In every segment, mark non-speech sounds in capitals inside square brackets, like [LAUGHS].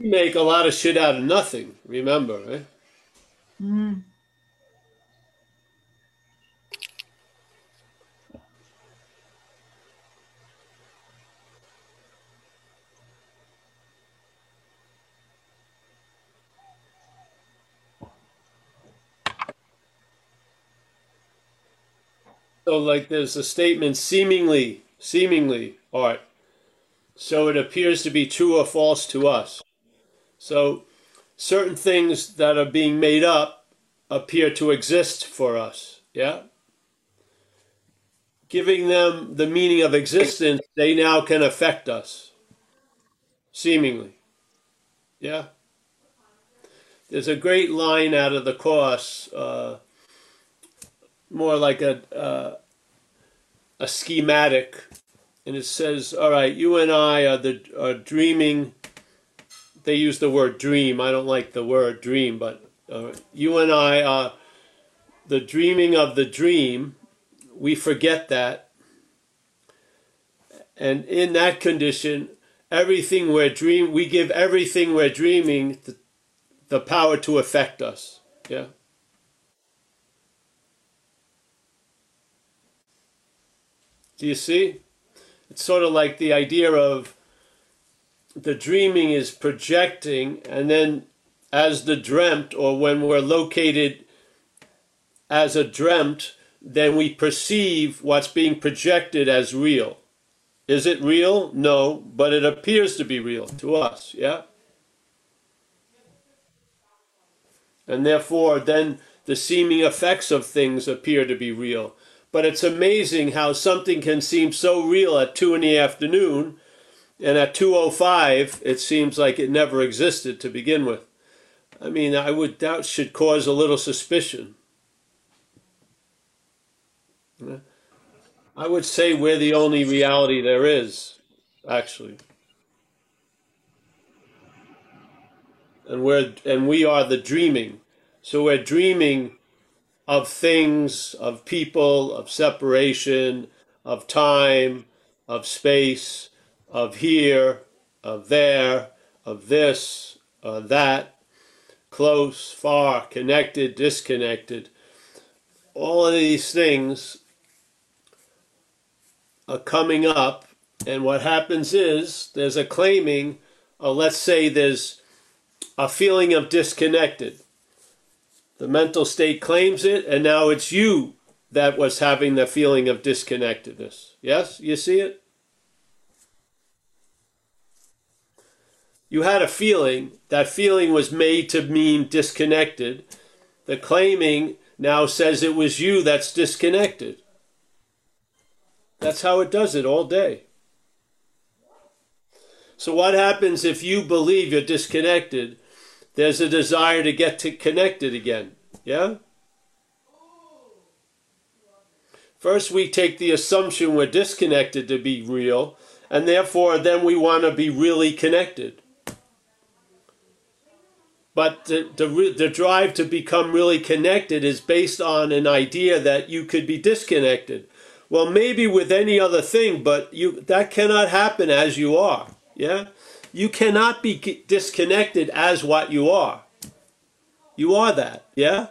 We make a lot of shit out of nothing, remember, right? Mm. So, like, there's a statement seemingly, seemingly art. So it appears to be true or false to us. So, certain things that are being made up appear to exist for us. Yeah? Giving them the meaning of existence, they now can affect us. Seemingly. Yeah? There's a great line out of the Course. Uh, more like a uh, a schematic, and it says, "All right, you and I are the are dreaming." They use the word dream. I don't like the word dream, but uh, you and I are the dreaming of the dream. We forget that, and in that condition, everything we're dream we give everything we're dreaming the, the power to affect us. Yeah. Do you see? It's sort of like the idea of the dreaming is projecting, and then as the dreamt, or when we're located as a dreamt, then we perceive what's being projected as real. Is it real? No, but it appears to be real to us, yeah? And therefore, then the seeming effects of things appear to be real. But it's amazing how something can seem so real at two in the afternoon, and at 205, it seems like it never existed to begin with. I mean, I would doubt should cause a little suspicion. I would say we're the only reality there is, actually. And we're and we are the dreaming. So we're dreaming of things, of people, of separation, of time, of space, of here, of there, of this, of that, close, far, connected, disconnected. All of these things are coming up, and what happens is there's a claiming, uh, let's say there's a feeling of disconnected the mental state claims it, and now it's you that was having the feeling of disconnectedness. Yes? You see it? You had a feeling. That feeling was made to mean disconnected. The claiming now says it was you that's disconnected. That's how it does it all day. So, what happens if you believe you're disconnected there's a desire to get to connected again. Yeah? First, we take the assumption we're disconnected to be real, and therefore, then we want to be really connected. But the, the, the drive to become really connected is based on an idea that you could be disconnected. Well, maybe with any other thing, but you that cannot happen as you are. Yeah? You cannot be disconnected as what you are. You are that, yeah?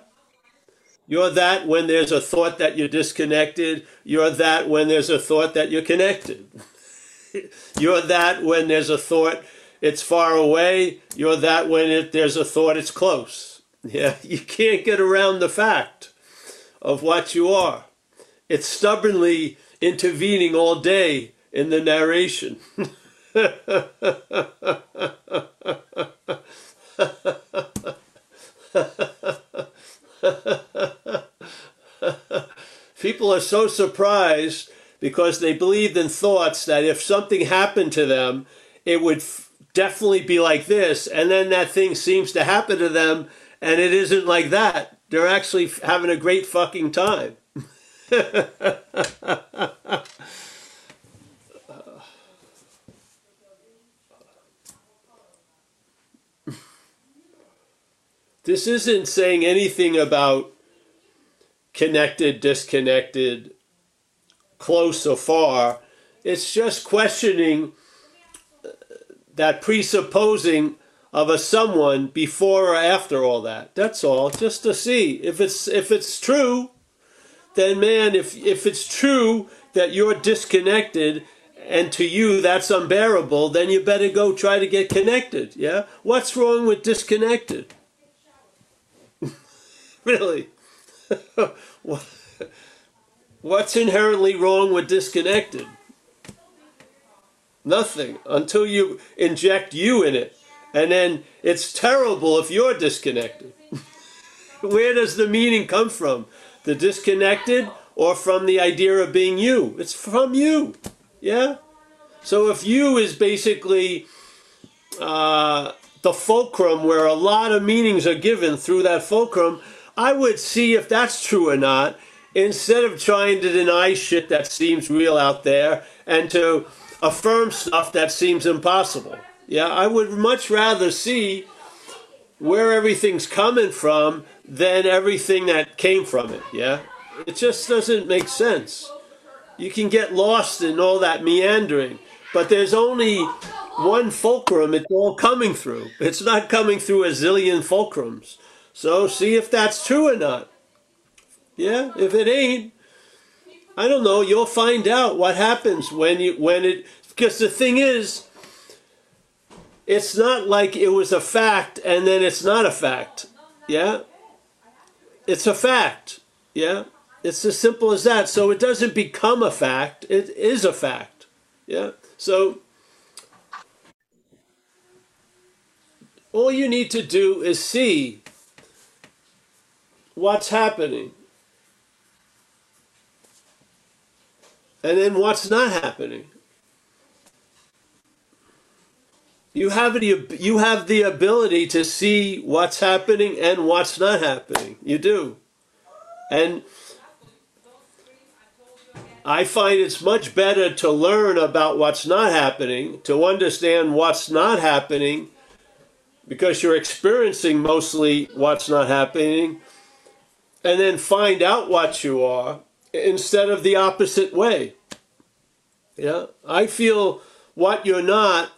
You're that when there's a thought that you're disconnected. You're that when there's a thought that you're connected. [LAUGHS] you're that when there's a thought it's far away. You're that when it, there's a thought it's close. [LAUGHS] Yeah, you can't get around the fact of what you are. It's stubbornly intervening all day in the narration. [LAUGHS] People are so surprised because they believed in thoughts that if something happened to them, it would definitely be like this. And then that thing seems to happen to them and it isn't like that. They're actually having a great fucking time. [LAUGHS] This isn't saying anything about connected, disconnected, close or far. It's just questioning that presupposing of a someone before or after all that. That's all, just to see if it's if it's true. Then man, if if it's true that you're disconnected and to you that's unbearable, then you better go try to get connected. Yeah? What's wrong with disconnected? [LAUGHS] really? [LAUGHS] What's inherently wrong with disconnected? Nothing until you inject you in it. And then it's terrible if you're disconnected. [LAUGHS] Where does the meaning come from? The disconnected or from the idea of being you? It's from you. Yeah? So if you is basically uh, the fulcrum where a lot of meanings are given through that fulcrum, I would see if that's true or not instead of trying to deny shit that seems real out there and to affirm stuff that seems impossible. Yeah, I would much rather see where everything's coming from than everything that came from it. Yeah, it just doesn't make sense. You can get lost in all that meandering, but there's only one fulcrum it's all coming through. It's not coming through a zillion fulcrums. So see if that's true or not. Yeah, if it ain't, I don't know. You'll find out what happens when you when it. Because the thing is, it's not like it was a fact and then it's not a fact. Yeah, it's a fact. Yeah, it's as simple as that. So it doesn't become a fact. It is a fact. Yeah. So all you need to do is see what's happening. And then what's not happening. You have the you have the ability to see what's happening and what's not happening. You do, and I find it's much better to learn about what's not happening, to understand what's not happening, because you're experiencing mostly what's not happening, and then find out what you are instead of the opposite way. Yeah, I feel what you're not,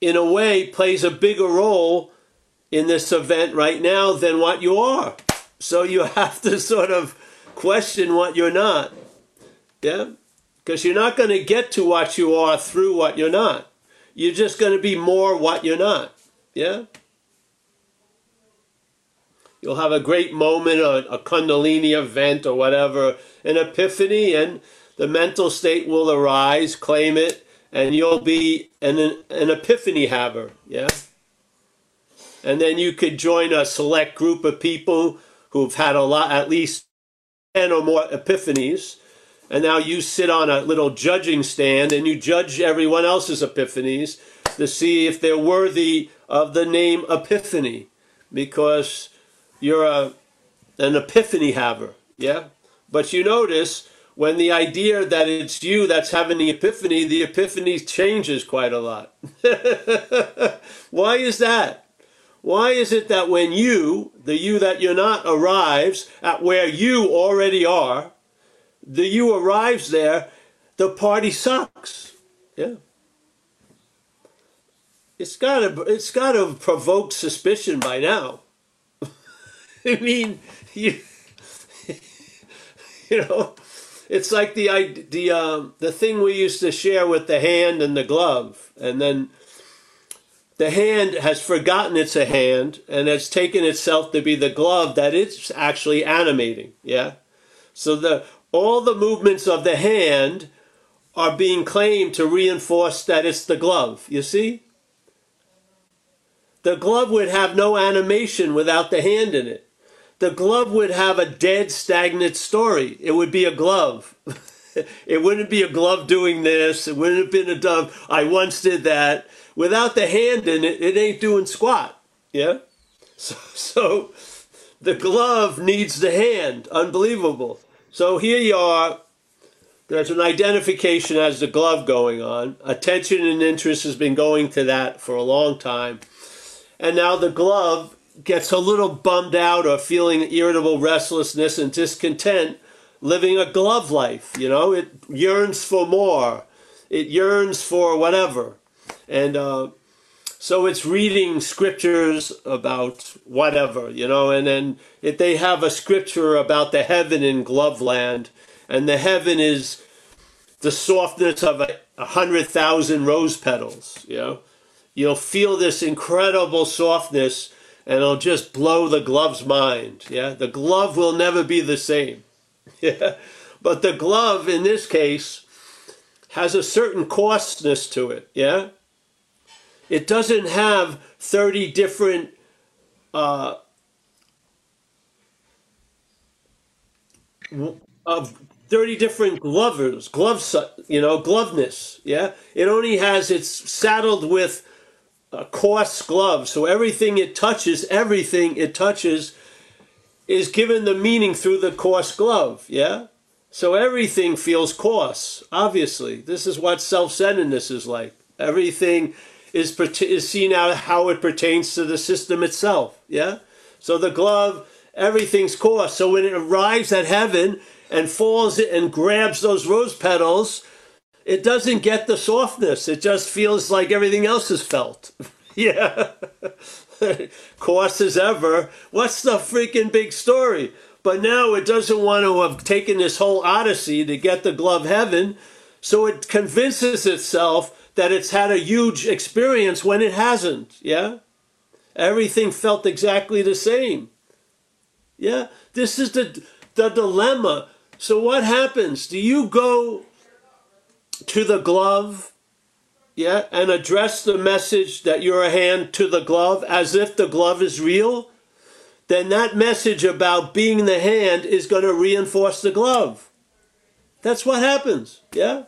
in a way, plays a bigger role in this event right now than what you are. So you [LAUGHS] have to sort of question what you're not. Yeah? Because you're not going to get to what you are through what you're not. You're just going to be more what you're not. Yeah? You'll have a great moment, a, a Kundalini event or whatever, an epiphany, and the mental state will arise, claim it, and you'll be an, an epiphany haver. Yeah? And then you could join a select group of people who've had a lot, at least 10 or more epiphanies. And now you sit on a little judging stand and you judge everyone else's epiphanies to see if they're worthy of the name Epiphany because you're a, an epiphany haver. Yeah? But you notice when the idea that it's you that's having the epiphany, the epiphany changes quite a lot. [LAUGHS] Why is that? Why is it that when you, the you that you're not, arrives at where you already are, the you arrives there, the party sucks? Yeah. It's gotta it's gotta provoke suspicion by now. I mean, you, [LAUGHS] you know, it's like the the um, the thing we used to share with the hand and the glove, and then the hand has forgotten it's a hand and has taken itself to be the glove that it's actually animating. Yeah, so the all the movements of the hand are being claimed to reinforce that it's the glove. You see. The glove would have no animation without the hand in it the glove would have a dead, stagnant story. It would be a glove. [LAUGHS] it wouldn't be a glove doing this. It wouldn't have been a dove. I once did that. Without the hand in it, it ain't doing squat. Yeah? [LAUGHS] So, so the glove needs the hand. Unbelievable. So here you are. There's an identification as the glove going on. Attention and interest has been going to that for a long time. And now the glove gets a little bummed out or feeling irritable restlessness and discontent living a glove life you know? It yearns for more. It yearns for whatever. And uh, So it's reading scriptures about whatever, you know, and then if they have a scripture about the heaven in Gloveland, and the heaven is the softness of a, a hundred thousand rose petals, you know, you'll feel this incredible softness and it'll just blow the glove's mind. Yeah, the glove will never be the same. [LAUGHS] Yeah, but the glove in this case has a certain coarseness to it. Yeah, it doesn't have 30 different uh, of 30 different glovers, gloves, you know, gloveness. Yeah. It only has, it's saddled with a coarse glove. So everything it touches, everything it touches is given the meaning through the coarse glove. Yeah. So everything feels coarse, obviously. This is what self centeredness is like. Everything is, is seen out how it pertains to the system itself. Yeah? So the glove, everything's coarse. So when it arrives at heaven and falls and grabs those rose petals, it doesn't get the softness. It just feels like everything else is felt. [LAUGHS] yeah. [LAUGHS] coarse as ever. What's the freaking big story? But now it doesn't want to have taken this whole odyssey to get the glove heaven. So it convinces itself that it's had a huge experience when it hasn't. Yeah? Everything felt exactly the same. Yeah? This is the, the dilemma. So what happens? Do you go to the glove? Yeah, and address the message that you're a hand to the glove as if the glove is real, then that message about being the hand is going to reinforce the glove. That's what happens. Yeah?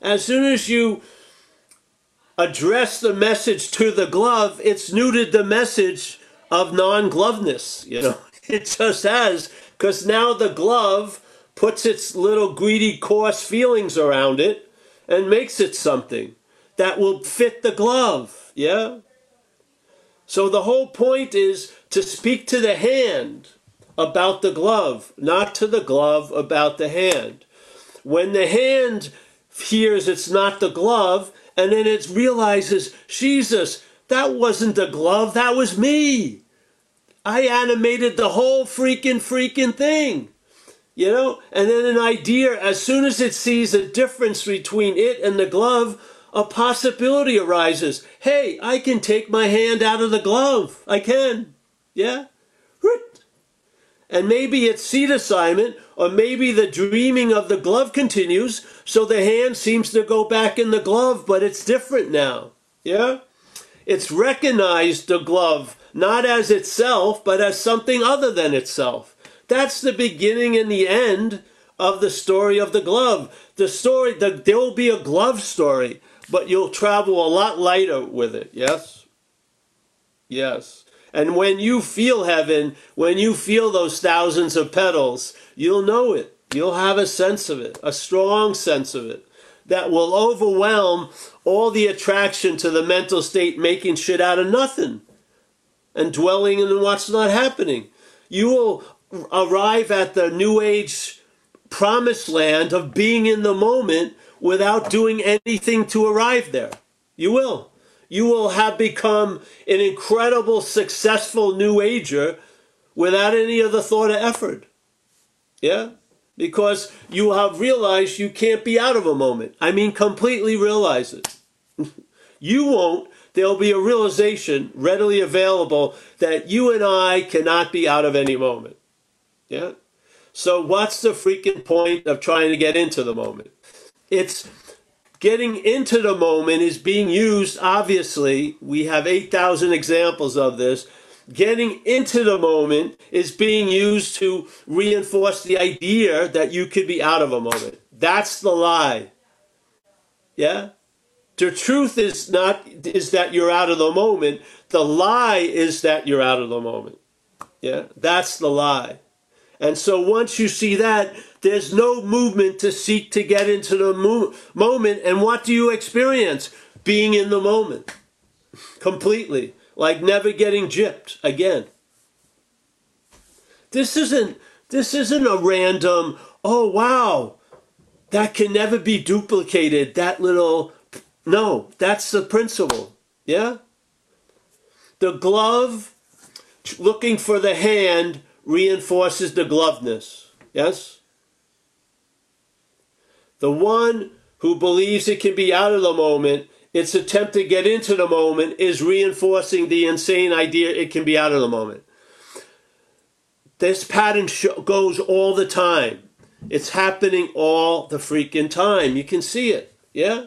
As soon as you address the message to the glove, it's neutered the message of non-gloveness. You know, [LAUGHS] it just has because now the glove puts its little greedy, coarse feelings around it and makes it something that will fit the glove. Yeah. So the whole point is to speak to the hand about the glove, not to the glove about the hand. When the hand hears it's not the glove, and then it realizes, Jesus, that wasn't the glove, that was me. I animated the whole freaking freaking thing. You know? And then an idea, as soon as it sees a difference between it and the glove, a possibility arises. Hey, I can take my hand out of the glove. I can. Yeah? And maybe it's seed assignment, or maybe the dreaming of the glove continues, so the hand seems to go back in the glove, but it's different now. Yeah? It's recognized the glove not as itself, but as something other than itself. That's the beginning and the end of the story of the glove. The story, the, there will be a glove story, but you'll travel a lot lighter with it. Yes? Yes. And when you feel heaven, when you feel those thousands of petals, you'll know it. You'll have a sense of it, a strong sense of it that will overwhelm all the attraction to the mental state making shit out of nothing and dwelling in what's not happening. You will arrive at the new age promised land of being in the moment without doing anything to arrive there. You will you will have become an incredible, successful New Ager without any other thought or effort. Yeah? Because you have realized you can't be out of a moment. I mean, completely realize it. [LAUGHS] you won't. There'll be a realization readily available that you and I cannot be out of any moment. Yeah? So, what's the freaking point of trying to get into the moment? It's getting into the moment is being used, obviously. We have 8,000 examples of this. Getting into the moment is being used to reinforce the idea that you could be out of a moment. That's the lie. Yeah? The truth is not is that you're out of the moment. The lie is that you're out of the moment. Yeah? That's the lie. And so once you see that, there's no movement to seek to get into the mo- moment. And what do you experience? Being in the moment. Completely. Like never getting gypped again. This isn't this isn't a random, oh wow, that can never be duplicated, that little no, that's the principle. Yeah? The glove, looking for the hand, reinforces the gloveness. Yes? The one who believes it can be out of the moment, its attempt to get into the moment is reinforcing the insane idea it can be out of the moment. This pattern goes all the time. It's happening all the freaking time. You can see it. Yeah?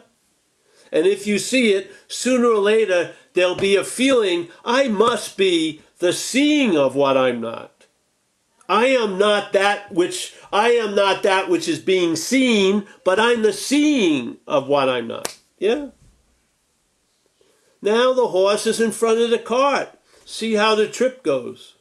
And if you see it, sooner or later, there'll be a feeling I must be the seeing of what I'm not. I am not that which I am not that which is being seen, but I'm the seeing of what I'm not. Yeah? Now the horse is in front of the cart. See how the trip goes.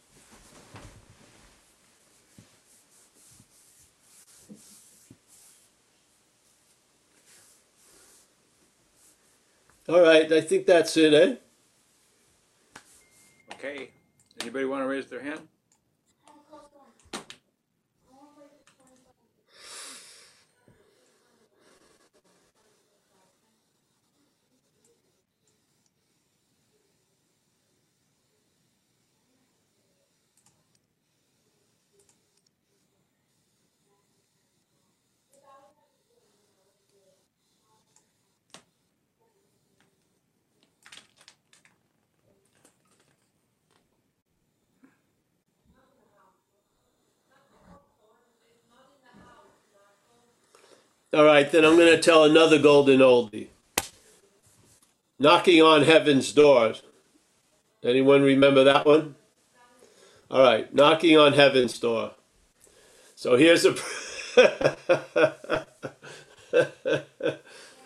All right, I think that's it, eh? Okay. Anybody want to raise their hand? All right, then I'm going to tell another golden oldie. Knocking on Heaven's Doors. Anyone remember that one? All right, Knocking on Heaven's Door. So here's a. [LAUGHS]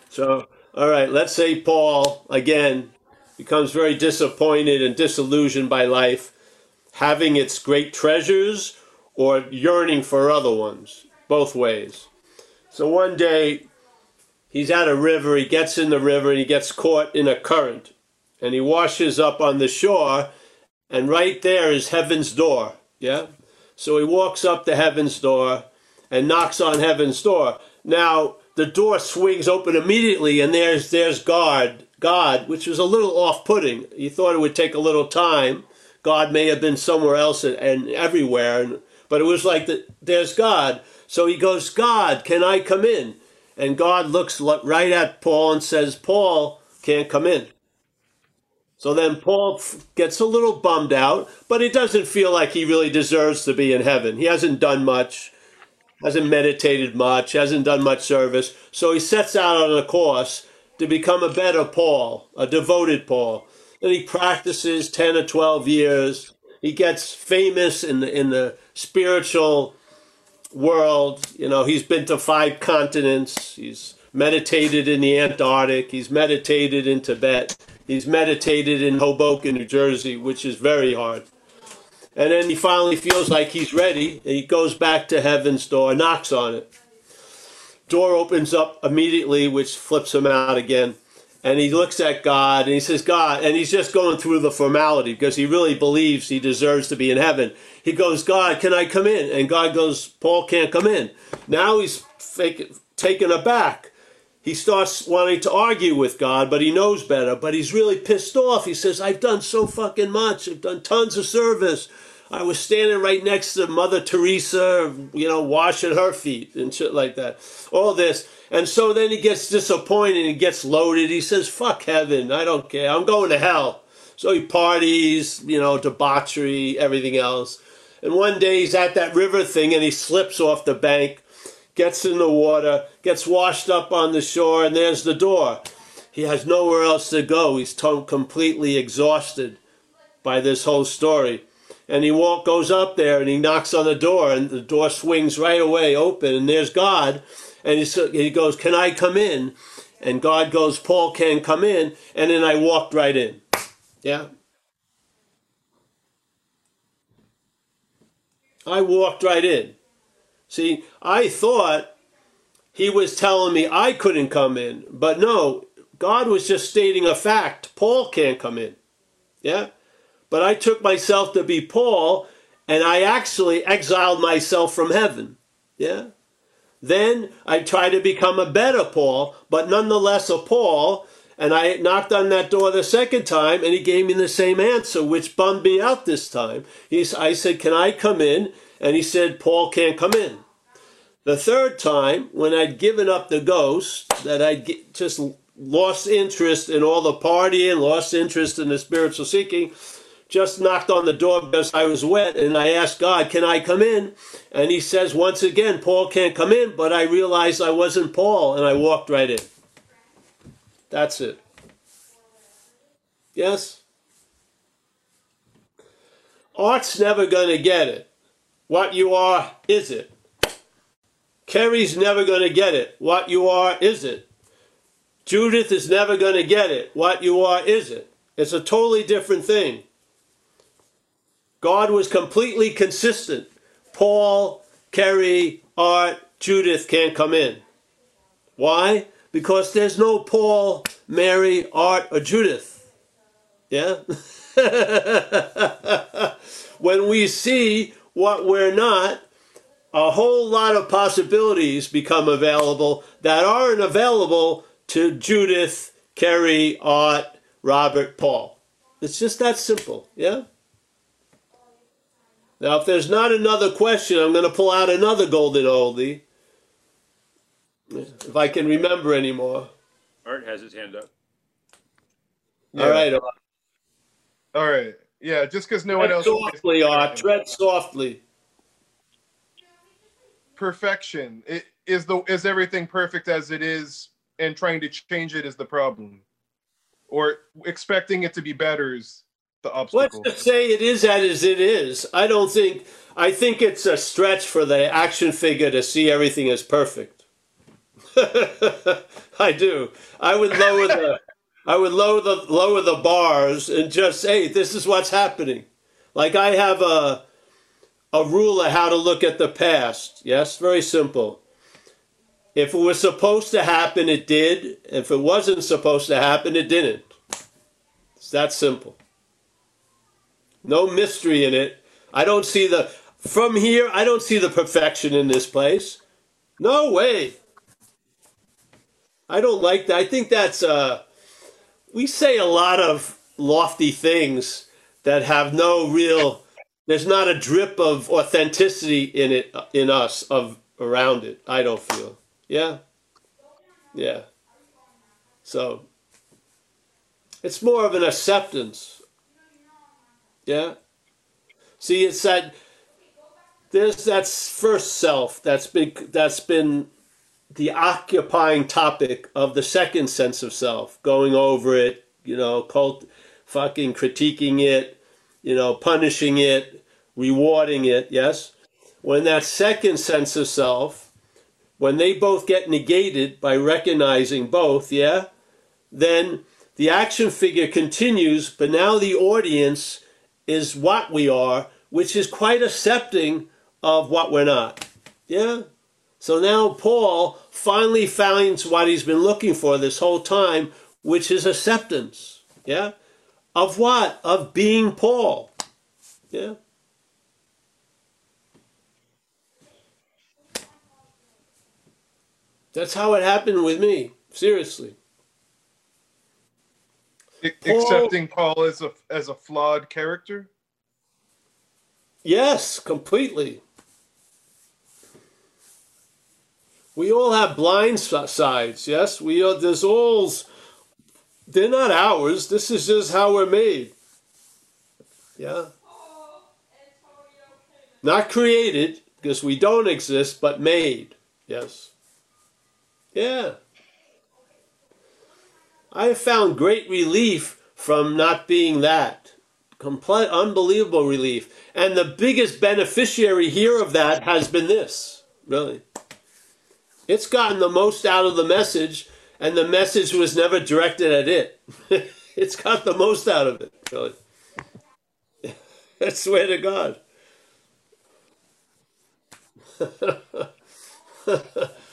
so, all right, let's say Paul, again, becomes very disappointed and disillusioned by life, having its great treasures or yearning for other ones, both ways. So one day, he's at a river, he gets in the river, and he gets caught in a current. And he washes up on the shore, and right there is heaven's door. Yeah? So he walks up to heaven's door and knocks on heaven's door. Now, the door swings open immediately, and there's there's God, God, which was a little off-putting. He thought it would take a little time. God may have been somewhere else and, and everywhere, and, but it was like the, there's God. So he goes, God, can I come in? And God looks right at Paul and says, Paul can't come in. So then Paul gets a little bummed out, but he doesn't feel like he really deserves to be in heaven. He hasn't done much, hasn't meditated much, hasn't done much service. So he sets out on a course to become a better Paul, a devoted Paul. And he practices 10 or 12 years. He gets famous in the, in the spiritual world. You know, he's been to five continents. He's meditated in the Antarctic. He's meditated in Tibet. He's meditated in Hoboken, New Jersey, which is very hard. And then he finally feels like he's ready, and he goes back to heaven's door, knocks on it. Door opens up immediately, which flips him out again. And he looks at God and he says, God, and he's just going through the formality because he really believes he deserves to be in heaven. He goes, God, can I come in? And God goes, Paul can't come in. Now he's fake, taken aback. He starts wanting to argue with God, but he knows better. But he's really pissed off. He says, I've done so fucking much. I've done tons of service. I was standing right next to Mother Teresa, you know, washing her feet and shit like that. All this. And so then he gets disappointed and gets loaded. He says, fuck heaven. I don't care. I'm going to hell. So he parties, you know, debauchery, everything else. And one day he's at that river thing and he slips off the bank, gets in the water, gets washed up on the shore, and there's the door. He has nowhere else to go. He's completely exhausted by this whole story. And he walk, goes up there and he knocks on the door, and the door swings right away open, and there's God. And he he goes, Can I come in? And God goes, Paul can come in. And then I walked right in. Yeah. I walked right in. See, I thought he was telling me I couldn't come in, but no, God was just stating a fact. Paul can't come in. Yeah? But I took myself to be Paul, and I actually exiled myself from heaven. Yeah? Then I tried to become a better Paul, but nonetheless a Paul, And I knocked on that door the second time, and he gave me the same answer, which bummed me out this time. He's, I said, Can I come in? And he said, Paul can't come in. The third time, when I'd given up the ghost, that I'd just lost interest in all the partying, lost interest in the spiritual seeking, just knocked on the door because I was wet, and I asked God, Can I come in? And he says, Once again, Paul can't come in, but I realized I wasn't Paul, and I walked right in. That's it. Yes? Art's never going to get it. What you are, is it? Kerry's never going to get it. What you are, is it? Judith is never going to get it. What you are, is it? It's a totally different thing. God was completely consistent. Paul, Kerry, Art, Judith can't come in. Why? Because there's no Paul, Mary, Art, or Judith. Yeah? [LAUGHS] when we see what we're not, a whole lot of possibilities become available that aren't available to Judith, Kerry, Art, Robert, Paul. It's just that simple, yeah? Now, if there's not another question, I'm going to pull out another golden oldie if I can remember anymore. Art has his hand up. Yeah. All right. All right. Yeah, just because no tread one else. Softly, Art. Tread softly. Perfection. It, is the is everything perfect as it is, and trying to change it is the problem, or expecting it to be better is the obstacle. Let's just say it is as it is. I don't think. I think it's a stretch for the action figure to see everything as perfect. [LAUGHS] I do. I would lower the I would lower the lower the bars and just say this is what's happening. Like I have a a rule of how to look at the past. Yes, very simple. If it was supposed to happen, it did. If it wasn't supposed to happen, it didn't. It's that simple. No mystery in it. I don't see the from here, I don't see the perfection in this place. No way. I don't like that. I think that's uh, we say a lot of lofty things that have no real. There's not a drip of authenticity in it in us of around it. I don't feel. Yeah, yeah. So it's more of an acceptance. Yeah. See, it's that there's that first self that's been that's been the occupying topic of the second sense of self, going over it, you know, cult, fucking critiquing it, you know, punishing it, rewarding it, yes? When that second sense of self, when they both get negated by recognizing both, yeah, then the action figure continues, but now the audience is what we are, which is quite accepting of what we're not. Yeah? So now Paul finally finds what he's been looking for this whole time, which is acceptance. Yeah? Of what? Of being Paul. Yeah? That's how it happened with me. Seriously. Accepting Paul, Paul as a as a flawed character? Yes, completely. We all have blind sides, yes? We are, there's all, they're not ours. This is just how we're made. Yeah? Not created, because we don't exist, but made. Yes? Yeah. I have found great relief from not being that. Complete, unbelievable relief. And the biggest beneficiary here of that has been this, really. It's gotten the most out of the message, and the message was never directed at it. [LAUGHS] it's got the most out of it, really. [LAUGHS] I swear to God. [LAUGHS]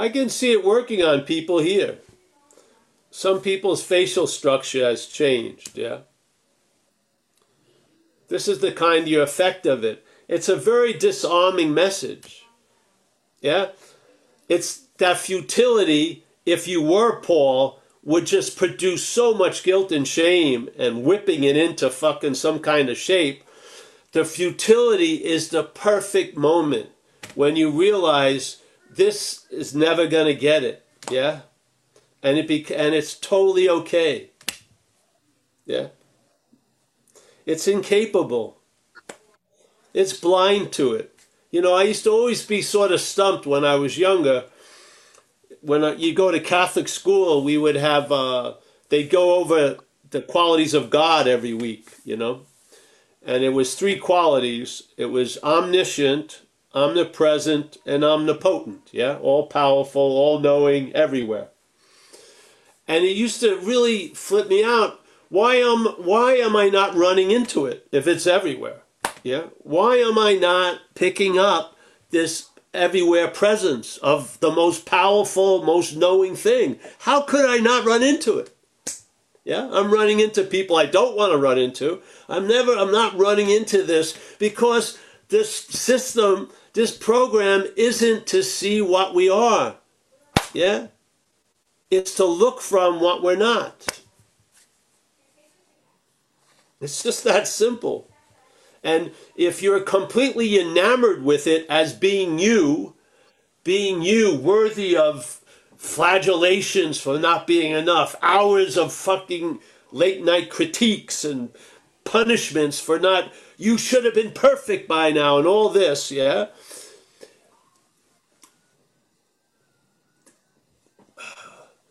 I can see it working on people here. Some people's facial structure has changed, yeah. This is the kind of effect of it. It's a very disarming message. Yeah? It's that futility, if you were Paul, would just produce so much guilt and shame and whipping it into fucking some kind of shape. The futility is the perfect moment when you realize this is never going to get it. Yeah? And it be, and it's totally okay. Yeah? It's incapable. It's blind to it. You know, I used to always be sort of stumped when I was younger. When you go to Catholic school, we would have, uh, they'd go over the qualities of God every week, you know? And it was three qualities it was omniscient, omnipresent, and omnipotent, yeah? All powerful, all knowing, everywhere. And it used to really flip me out. Why am, why am I not running into it if it's everywhere? Yeah. Why am I not picking up this everywhere presence of the most powerful, most knowing thing? How could I not run into it? Yeah, I'm running into people I don't want to run into. I'm never I'm not running into this because this system, this program isn't to see what we are. Yeah? It's to look from what we're not. It's just that simple. And if you're completely enamored with it as being you, being you, worthy of flagellations for not being enough, hours of fucking late night critiques and punishments for not, you should have been perfect by now, and all this, yeah?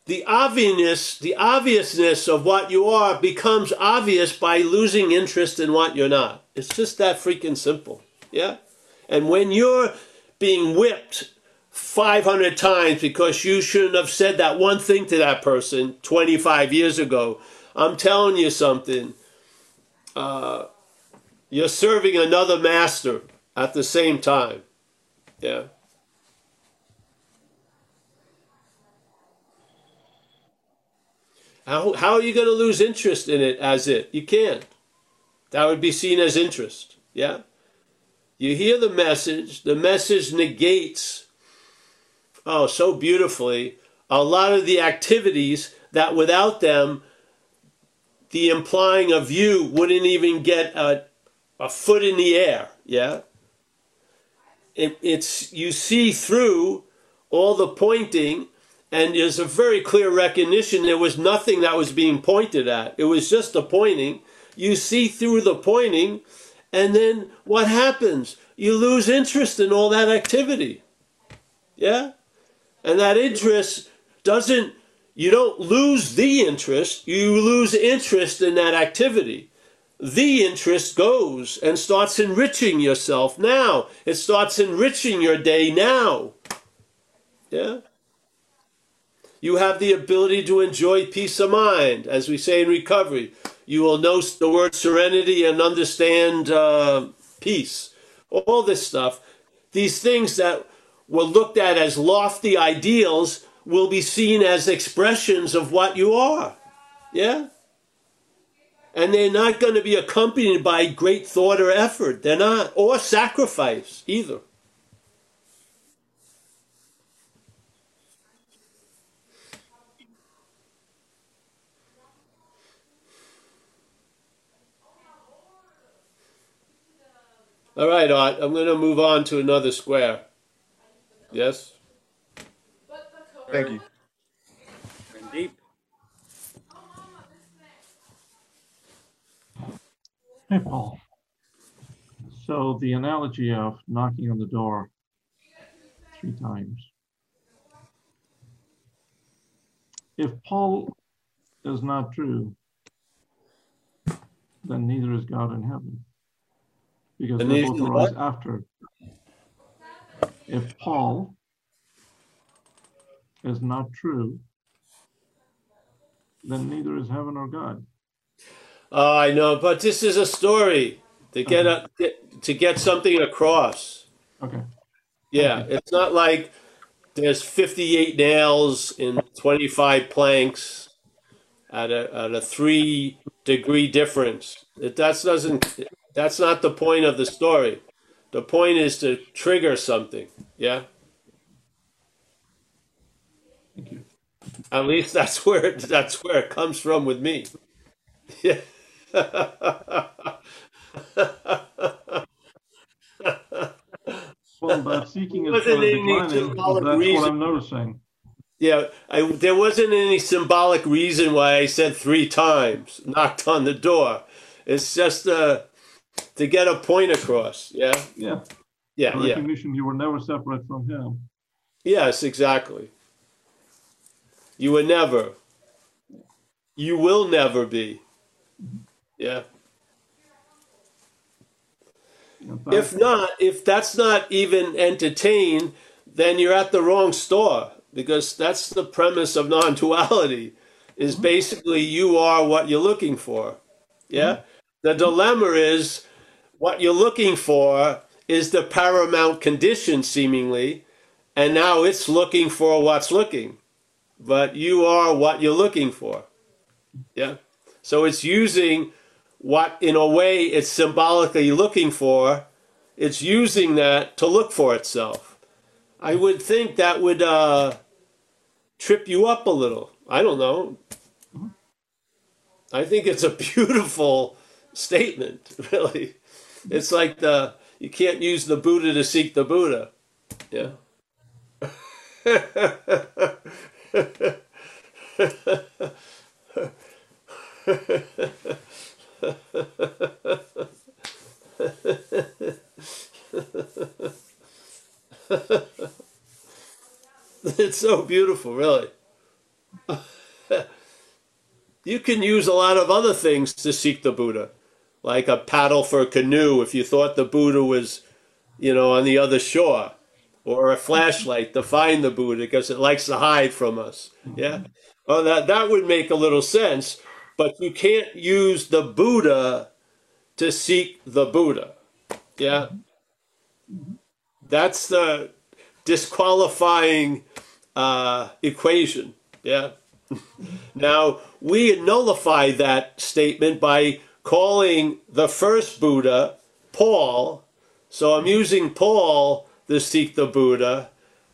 The obviousness the obviousness of what you are becomes obvious by losing interest in what you're not. It's just that freaking simple. Yeah? And when you're being whipped 500 times because you shouldn't have said that one thing to that person 25 years ago i'm telling you something. Uh, you're serving another master at the same time. Yeah How, how are you going to lose interest in it as it? You can't. That would be seen as interest. Yeah? You hear the message, the message negates, oh, so beautifully, a lot of the activities that without them, the implying of you wouldn't even get a, a foot in the air. Yeah? It, it's, you see through all the pointing and there's a very clear recognition there was nothing that was being pointed at. It was just a pointing. You see through the pointing, and then what happens? You lose interest in all that activity. Yeah? And that interest doesn't, you don't lose the interest, you lose interest in that activity. The interest goes and starts enriching yourself now. It starts enriching your day now. Yeah? You have the ability to enjoy peace of mind, as we say in recovery. You will know the word serenity and understand uh, peace. All this stuff. These things that were looked at as lofty ideals will be seen as expressions of what you are. Yeah? And they're not going to be accompanied by great thought or effort. They're not. Or sacrifice either. All right, Art, I'm going to move on to another square. Yes? Thank you. And deep. Hey, Paul. So the analogy of knocking on the door three times. If Paul is not true, then neither is God in heaven because And they these- both arise after. If Paul is not true, then neither is heaven or God. Oh, I know, but this is a story to get a, to get something across. Okay. Yeah, it's not like there's 58 nails in 25 planks at a, at a three degree difference. It, that doesn't, that's not the point of the story. The point is to trigger something. Yeah. Thank you. At least that's where it, that's where it comes from with me. Yeah. [LAUGHS] Well, but seeking is Wasn't any symbolic that's reason. what I'm noticing. Yeah, I, there wasn't any symbolic reason why I said three times, knocked on the door. It's just uh, to get a point across. Yeah, Yeah, yeah, yeah. recognition you were never separate from him. Yes, exactly. You were never. You will never be. Yeah. If not, if that's not even entertained, then you're at the wrong store because that's the premise of non-duality is mm-hmm. basically you are what you're looking for. Yeah? Mm-hmm. The dilemma is what you're looking for is the paramount condition seemingly and now it's looking for what's looking. But you are what you're looking for. Yeah? So it's using what in a way it's symbolically looking for it's using that to look for itself i would think that would uh, trip you up a little i don't know i think it's a [LAUGHS] beautiful statement [LAUGHS] really. It's like the you can't use the buddha to seek the buddha. Yeah. [LAUGHS] It's so beautiful, really. [LAUGHS] you can use a lot of other things to seek the Buddha, like a paddle for a canoe if you thought the Buddha was, you know, on the other shore, or a flashlight to find the Buddha because it likes to hide from us. Yeah. Well, that, that would make a little sense, but you can't use the Buddha to seek the Buddha. Yeah. That's the disqualifying uh, equation. Yeah. [LAUGHS] now, we nullify that statement by calling the first Buddha Paul. So I'm using Paul to seek the Buddha.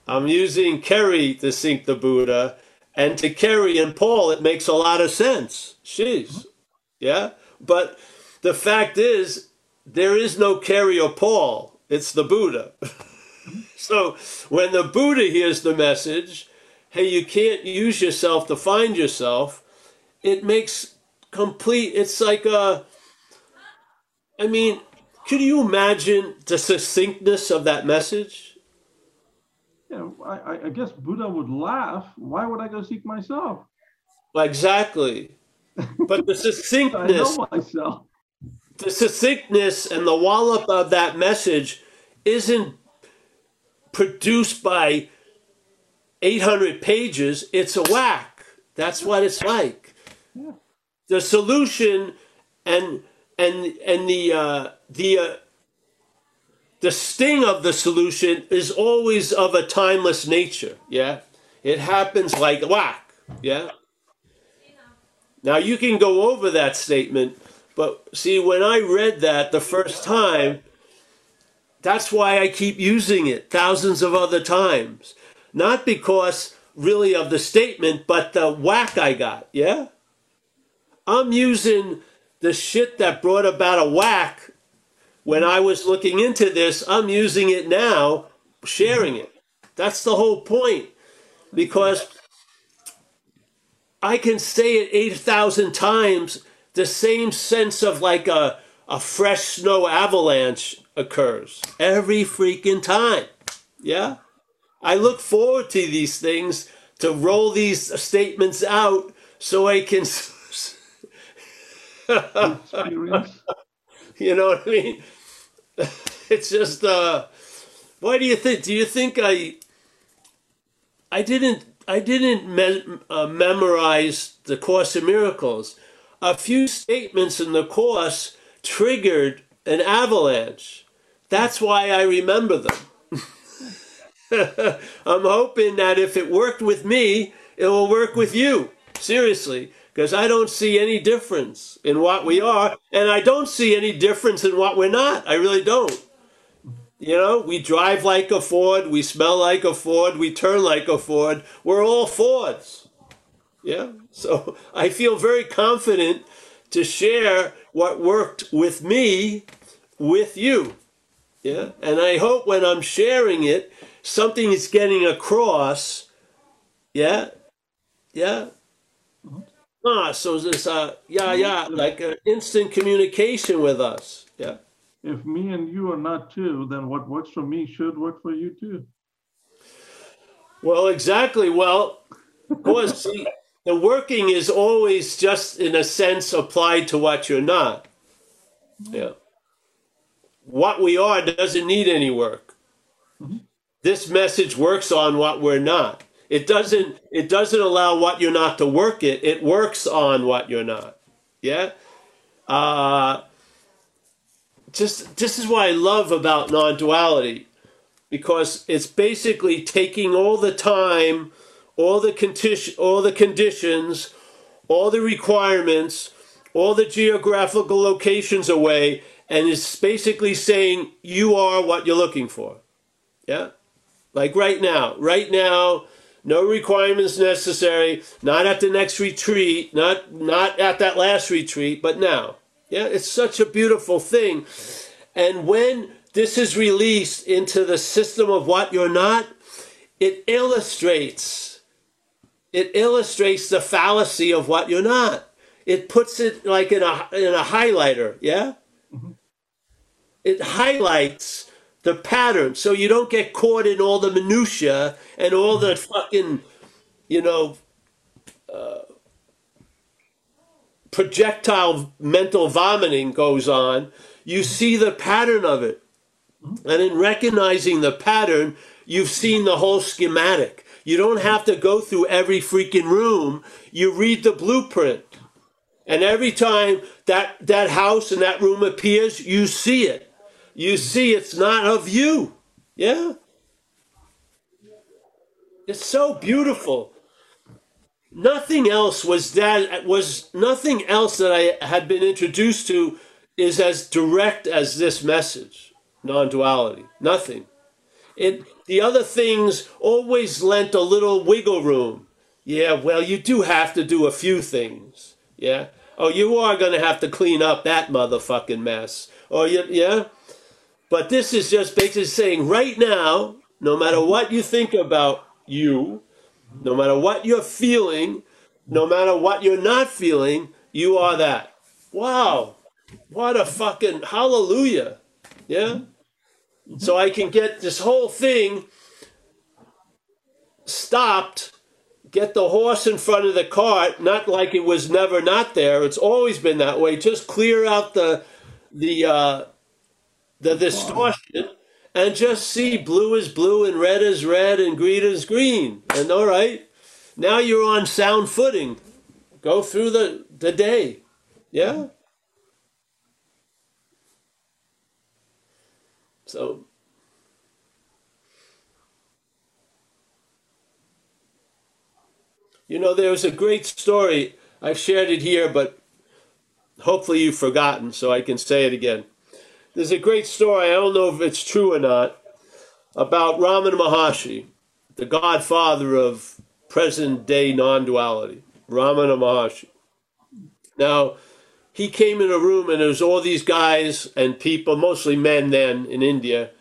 I'm using Kerry to seek the Buddha. And to Kerry and Paul, it makes a lot of sense. Jeez. Yeah. But the fact is, there is no Kerry or Paul. It's the Buddha. [LAUGHS] so when the Buddha hears the message, hey, you can't use yourself to find yourself, it makes complete, it's like a, I mean, could you imagine the succinctness of that message? Yeah, I, I- I guess Buddha would laugh. Why would I go seek myself? Well, exactly. But the [LAUGHS] succinctness. I know myself. the succinctness and the wallop of that message isn't produced by 800 pages. It's a whack. That's what it's like. The solution and and and the uh, the uh, the sting of the solution is always of a timeless nature. Yeah, it happens like whack. Yeah. Now you can go over that statement, but see, when I read that the first time, that's why I keep using it thousands of other times. Not because really of the statement, but the whack I got. Yeah? I'm using the shit that brought about a whack when I was looking into this. I'm using it now, sharing it. That's the whole point. Because I can say it 8,000 times, the same sense of like a, a fresh snow avalanche occurs every freaking time. Yeah? I look forward to these things to roll these statements out so I can, Experience. [LAUGHS] you know what I mean? [LAUGHS] It's just, uh, why do you think, do you think I, I didn't, I didn't me- uh, memorize the Course in Miracles. A few statements in the Course triggered an avalanche. That's why I remember them. [LAUGHS] I'm hoping that if it worked with me, it will work with you. Seriously, because I don't see any difference in what we are, and I don't see any difference in what we're not. I really don't. You know, we drive like a Ford, we smell like a Ford, we turn like a Ford. We're all Fords. Yeah. So [LAUGHS] I feel very confident to share what worked with me with you. Yeah. And I hope when I'm sharing it, something is getting across. Yeah. Yeah. Ah, so this uh yeah, yeah, like an instant communication with us. Yeah. If me and you are not two, then what works for me should work for you too. Well, exactly. Well, of course, [LAUGHS] see, the working is always just in a sense applied to what you're not. Yeah. What we are doesn't need any work. This message works on what we're not. It doesn't it doesn't allow what you're not to work it. It works on what you're not. Yeah? Uh just this is what I love about non-duality because it's basically taking all the time, all the condition, all the conditions, all the requirements, all the geographical locations away, and it's basically saying you are what you're looking for. Yeah, like right now, right now, no requirements necessary. Not at the next retreat, not not at that last retreat, but now. Yeah, it's such a beautiful thing, and when this is released into the system of what you're not, it illustrates it illustrates the fallacy of what you're not. It puts it like in a in a highlighter, yeah? Mm-hmm. It highlights the pattern so you don't get caught in all the minutia and all the fucking you know uh, projectile mental vomiting goes on. You see the pattern of it. And in recognizing the pattern, you've seen the whole schematic. You don't have to go through every freaking room. You read the blueprint. And every time that, that house and that room appears, you see it. You see it's not of you. Yeah? It's so beautiful. Nothing else was that was nothing else that I had been introduced to is as direct as this message non-duality. Nothing. It the other things always lent a little wiggle room. Yeah, well, you do have to do a few things. Yeah. Oh, you are going to have to clean up that motherfucking mess. Oh, you, yeah. But this is just basically saying right now, no matter what you think about you, no matter what you're feeling, no matter what you're not feeling, you are that. Wow. What a fucking hallelujah. Yeah? So I can get this whole thing stopped, get the horse in front of the cart, not like it was never not there. It's always been that way. Just clear out the the uh, the distortion and just see blue is blue and red is red and green is green. And all right, now you're on sound footing. Go through the, the day. Yeah? So You know, there's a great story. I've shared it here, but hopefully you've forgotten, so I can say it again. There's a great story, I don't know if it's true or not, about Ramana Maharshi, the godfather of present day non duality. Ramana Maharshi. Now, he came in a room and there was all these guys and people, mostly men then in India,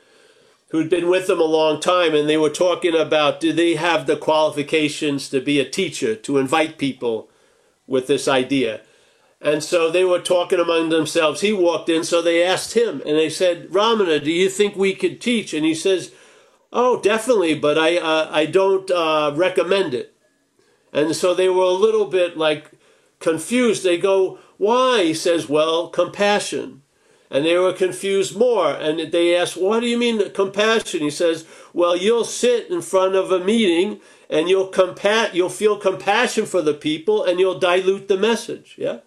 who'd been with them a long time, and they were talking about do they have the qualifications to be a teacher, to invite people with this idea. And so they were talking among themselves. He walked in, so they asked him, and they said, Ramana, do you think we could teach? And he says, Oh, definitely, but I, uh, I don't uh, recommend it. And so they were a little bit like confused. They go, Why? He says, Well, compassion. And they were confused more. And they asked, What do you mean compassion? He says, Well, you'll sit in front of a meeting and you'll compa- you'll feel compassion for the people and you'll dilute the message. Yeah?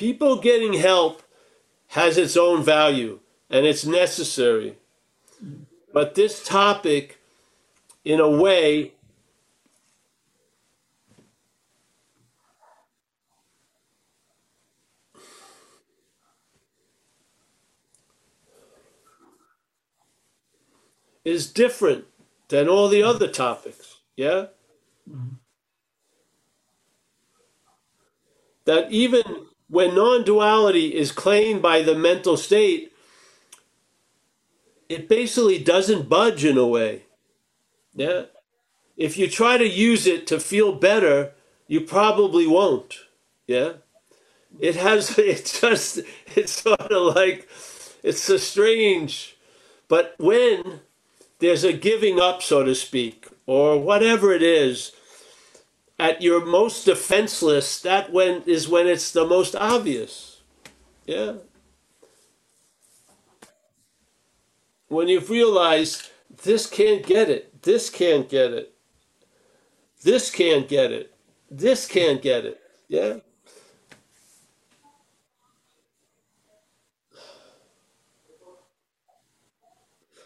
People getting help has its own value and it's necessary. But this topic, in a way, is different than all the other topics. Yeah? Mm-hmm. That even when non duality is claimed by the mental state, it basically doesn't budge in a way. Yeah? If you try to use it to feel better, you probably won't. Yeah? It has, [LAUGHS] it just, it's sort of like, it's a strange, but when there's a giving up, so to speak, or whatever it is, at your most defenseless, that when is when it's the most obvious. Yeah. When you've realized this can't get it, this can't get it, this can't get it, this can't get it. Yeah.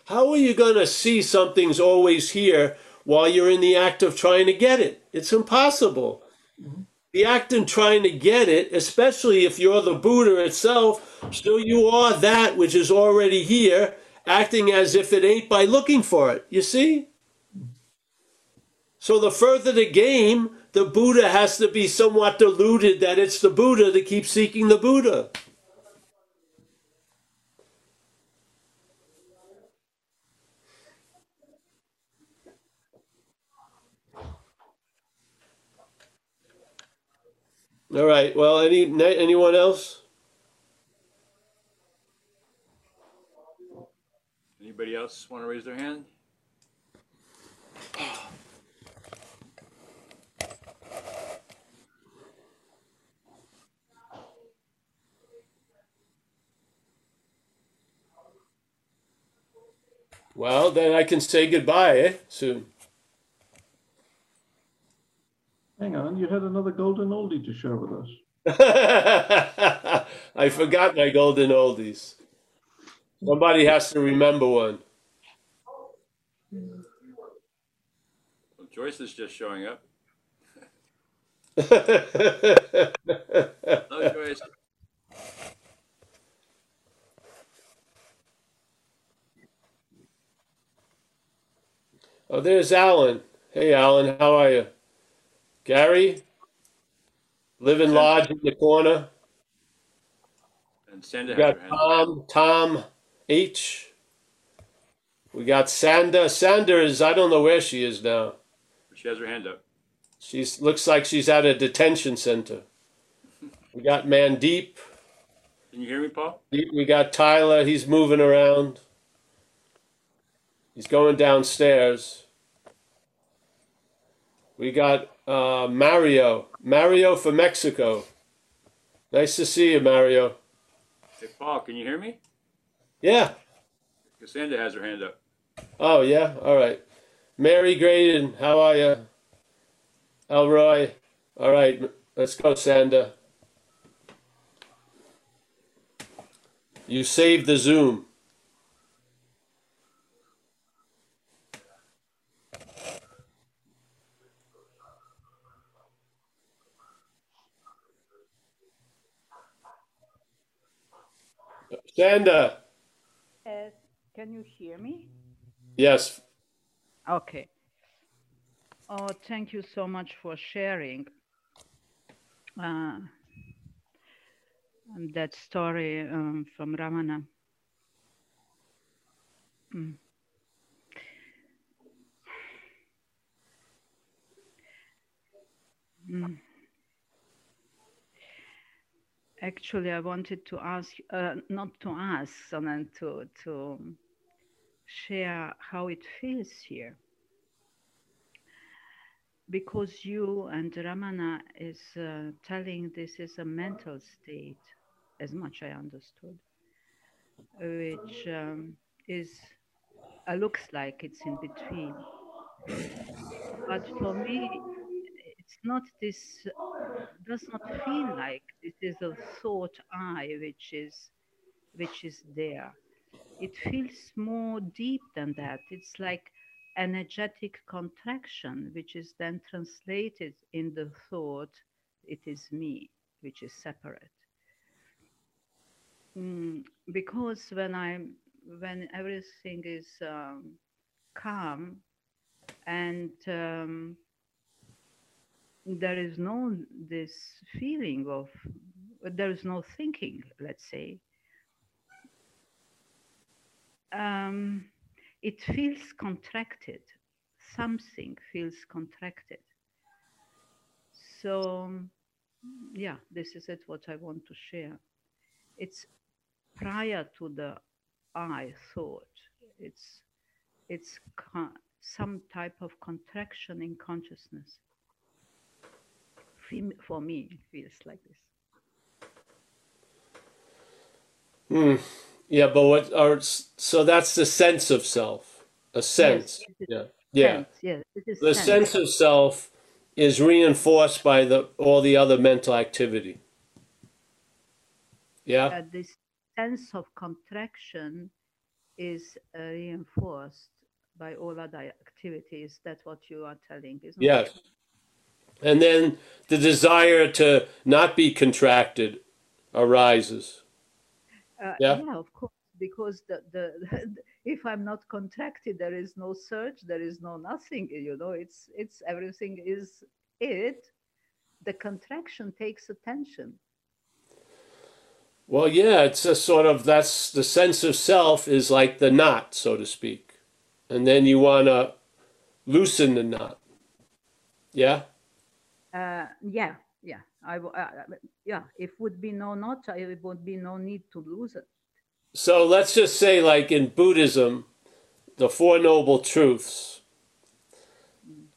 How are you going to see something's always here while you're in the act of trying to get it? It's impossible. The act in trying to get it, especially if you're the Buddha itself, still you are that which is already here, acting as if it ain't by looking for it. You see? So the further the game, the Buddha has to be somewhat deluded that it's the Buddha to keep seeking the Buddha. All right. Well, any anyone else? Anybody else want to raise their hand? Well, then I can say goodbye eh? soon. Hang on, you had another golden oldie to share with us. [LAUGHS] I forgot my golden oldies. Somebody has to remember one. Well, Joyce is just showing up. oh, Hello, [LAUGHS] Joyce. Oh, there's Alan. Hey, Alan, how are you? Gary? Living Lodge in the corner. And Sandra We got her hand up. Tom, Tom H. We got Sanda. Sanda is, I don't know where she is now. She has her hand up. She's looks like she's at a detention center. We got Mandeep. Can you hear me, Paul? We got Tyler. He's moving around. He's going downstairs. We got uh, Mario. Mario from Mexico. Nice to see you, Mario. Hey, Paul, can you hear me? Yeah. Cassandra has her hand up. Oh, yeah. All right. Mary Graydon, how are you? Elroy. All right. Let's go, Sanda. You saved the Zoom. Sanda. Yes. Can you hear me? Yes. Okay. Oh, thank you so much for sharing uh, that story um, from Ramana. Mm. Mm. Actually, I wanted to ask, uh, not to ask, and to to share how it feels here. Because you and Ramana is uh, telling this is a mental state, as much I understood, which um, is uh, looks like it's in between. But for me, not this. Does not feel like this is a thought I which is which is there. It feels more deep than that. It's like energetic contraction, which is then translated in the thought, it is me, which is separate. Mm, because when I'm when everything is um, calm and um, there is no this feeling of there is no thinking let's say. Um, it feels contracted. Something feels contracted. So yeah this is it what i want to share. It's prior to the i thought. It's it's some type of contraction in consciousness for me it feels like this Hmm. Yeah, but what are so that's the sense of self. A sense. yes Yeah. Yeah. sense yes The sense sense of self is reinforced by the all the other mental activity. Yeah. uh, this sense of contraction is uh, reinforced by all other activities that's what you are telling isn't it Yes. And then the desire to not be contracted arises. Uh, Yeah. yeah, of course, because the, the [LAUGHS] if I'm not contracted, there is no search, there is no nothing. You know, it's it's everything is it. The contraction takes attention. Well, yeah, it's a sort of that's the sense of self is like the knot, so to speak. And then you want to loosen the knot. Yeah? Uh, yeah, yeah. I uh, yeah. If would be no knot, I would be no need to lose it. So let's just say, like in Buddhism, the Four Noble Truths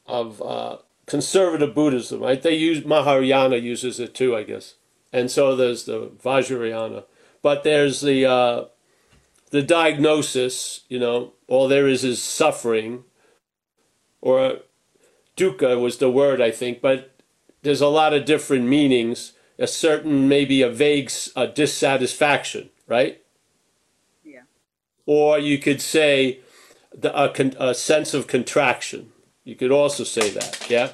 of uh, conservative Buddhism, right? They use Mahayana uses it too, I guess, and so there's the Vajrayana, but there's the uh, the diagnosis. You know, all there is is suffering, or dukkha was the word I think, but there's a lot of different meanings. A certain, maybe a vague uh, dissatisfaction, right? Yeah. or you could say the, a, con, a sense of contraction. You could also say that, yeah?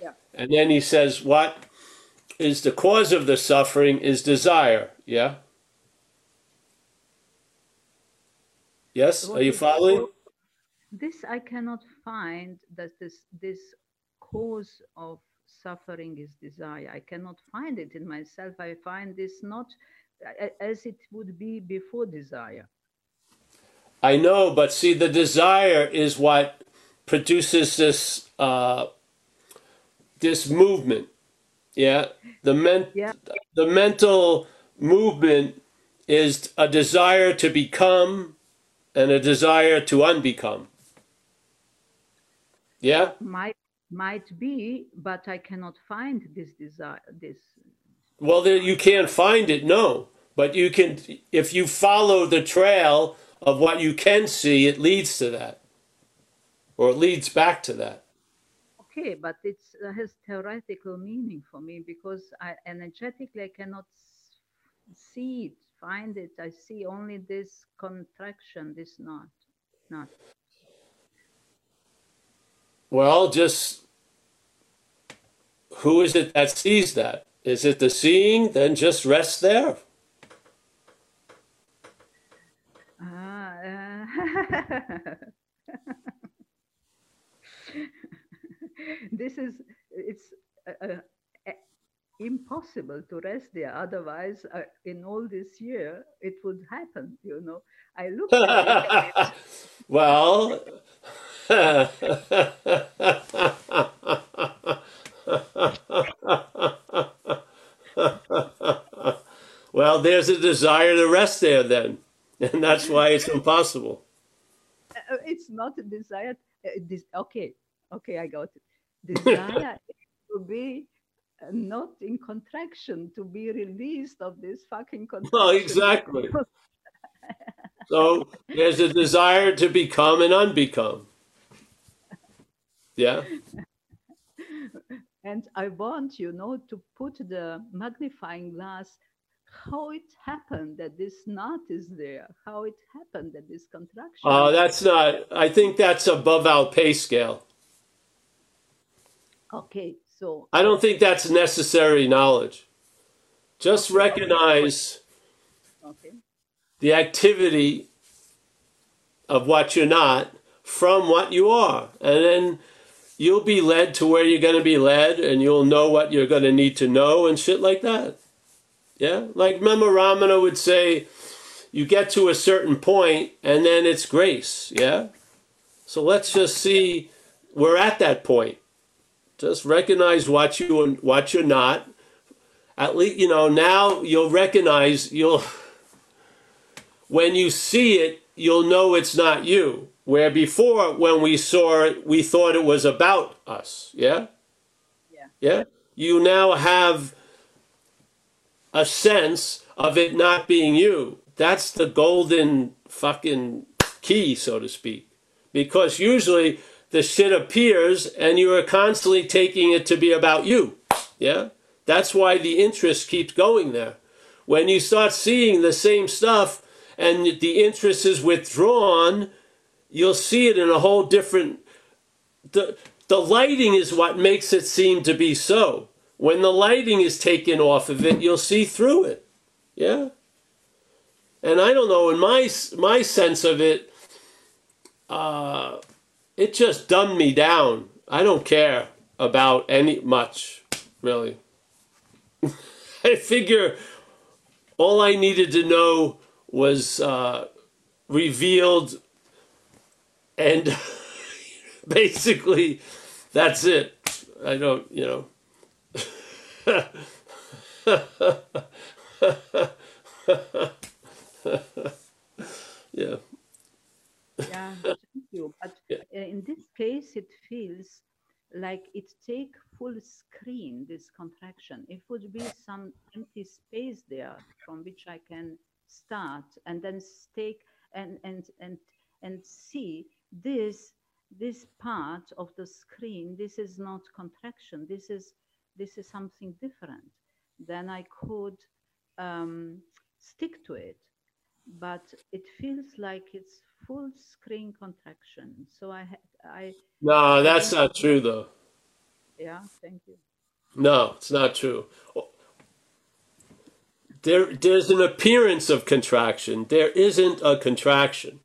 Yeah. And then he says, what is the cause of the suffering is desire, yeah? Yes, are you following? This I cannot find that this this cause of suffering is desire. I cannot find it in myself. I find this not as it would be before desire. I know, but see, the desire is what produces this uh, this movement. Yeah, the men- Yeah. the mental movement is a desire to become and a desire to unbecome. Yeah, Might might be, but I cannot find this desire. This well, there, you can't find it, no, but you can if you follow the trail of what you can see, it leads to that, or it leads back to that. okay, but it has theoretical meaning for me because I energetically I cannot see it, find it. I see only this contraction, this knot, knot. Well, just who is it that sees that? Is it the seeing? Then just rest there. Ah, uh, [LAUGHS] this is it's uh, uh, impossible to rest there. Otherwise, uh, in all this year, it would happen. You know, I look. at it. [LAUGHS] well, [LAUGHS] well, there's a desire to rest there then, and that's why it's impossible. Uh, it's not a desire. Uh, okay, okay, I got it. Desire [LAUGHS] to be uh, not in contraction, to be released of this fucking contraction. Well, exactly. So there's a desire to become and unbecome. Yeah. [LAUGHS] and I want, you know, to put the magnifying glass how it happened that this knot is there, how it happened that this contraction. Oh, that's not. I think that's above our pay scale. okay, so I don't think that's necessary knowledge. Just recognize okay, the activity of what you're not from what you are. And then you'll be led to where you're going to be led and you'll know what you're going to need to know and shit like that. Yeah? Like remember Ramana would say, you get to a certain point and then it's grace. Yeah? So let's just see we're at that point. Just recognize what you and what you're not. At least you know now you'll recognize you'll [LAUGHS] when you see it, you'll know it's not you. Where before, when we saw it, we thought it was about us. Yeah? Yeah. Yeah? You now have a sense of it not being you. That's the golden fucking key, so to speak. Because usually the shit appears and you are constantly taking it to be about you. Yeah? That's why the interest keeps going there. When you start seeing the same stuff and the interest is withdrawn, you'll see it in a whole different the the lighting is what makes it seem to be so. When the lighting is taken off of it, you'll see through it. Yeah? And I don't know, in my my sense of it, uh, it just dumbed me down. I don't care about any much, really. [LAUGHS] I figure all I needed to know was uh, revealed, and [LAUGHS] basically, that's it. I don't, you know. [LAUGHS] yeah. yeah, thank you. But [LAUGHS] Yeah. uh, in this case, it feels like it take full screen this contraction. It would be some empty space there from which I can start and then take and and and and see this this part of the screen. This is not contraction. This is this is something different. Then I could um, stick to it but it feels like it's full screen contraction. So I had, I, No, that's not true, though. yeah, thank you. No, it's not true. There, there's an appearance of contraction. There isn't a contraction.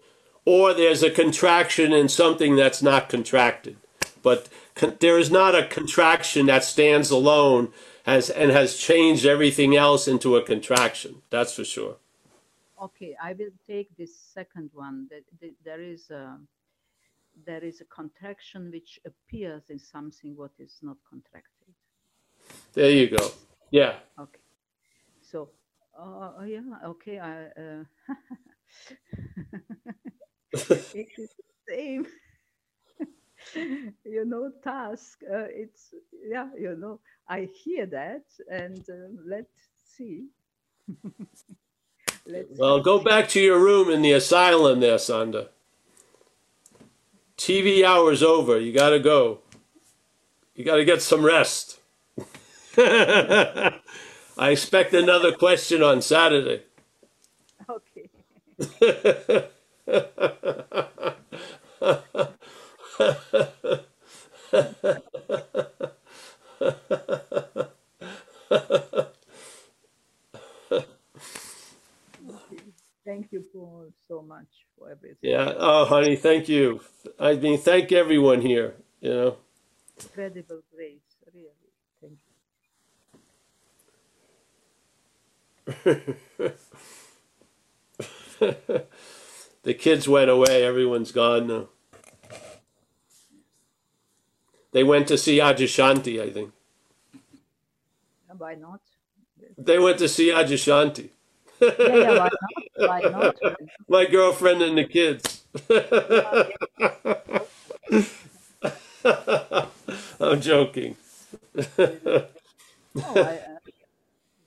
Or there's a contraction in something that's not contracted. But con- there is not a contraction that stands alone has, and has changed everything else into a contraction. That's for sure. Okay, I will take this second one. That, that there is a, there is a contraction which appears in something what is not contracted. There you go. Yeah. Okay, so, uh, oh, yeah, okay, I, uh, [LAUGHS] [LAUGHS] it is the same. [LAUGHS] you know, task. Uh, it's yeah, you know, I hear that, and uh, let's see. [LAUGHS] let's Well, go back to your room in the asylum there, Sanda. TV hour's over. You gotta go. You gotta get some rest. I expect another question on Saturday. Okay. Thank you, Paul, so much for everything. Yeah. Oh, honey, thank you. I mean, thank everyone here. You know. Incredible grace, really. Thank you. [LAUGHS] the kids went away. Everyone's gone now. They went to see Adyashanti, I think. Why not? They went to see Adyashanti. Yeah, yeah, why not? Why not? [LAUGHS] My girlfriend and the kids. [LAUGHS] I'm joking. [LAUGHS] No, I, uh,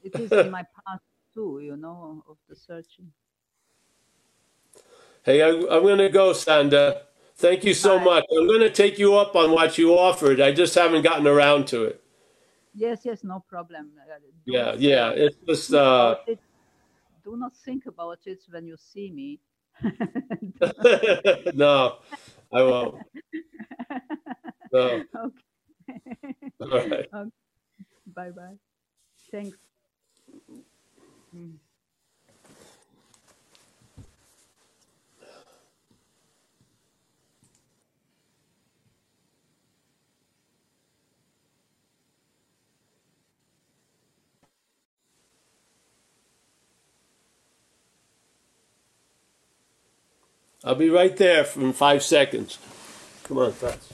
it is in my past too, you know, of the searching. Hey, I, I'm going to go, Sanda. Thank you so Bye. much. I'm going to take you up on what you offered. I just haven't gotten around to it. Yes, yes, no problem. Uh, Yeah, yeah. It's just uh. Do not think about it when you see me. [LAUGHS] [LAUGHS] [LAUGHS] no, I won't. No. okay. All right. Okay. Bye bye. Thanks. Mm. I'll be right there in five seconds. Come on, Fats.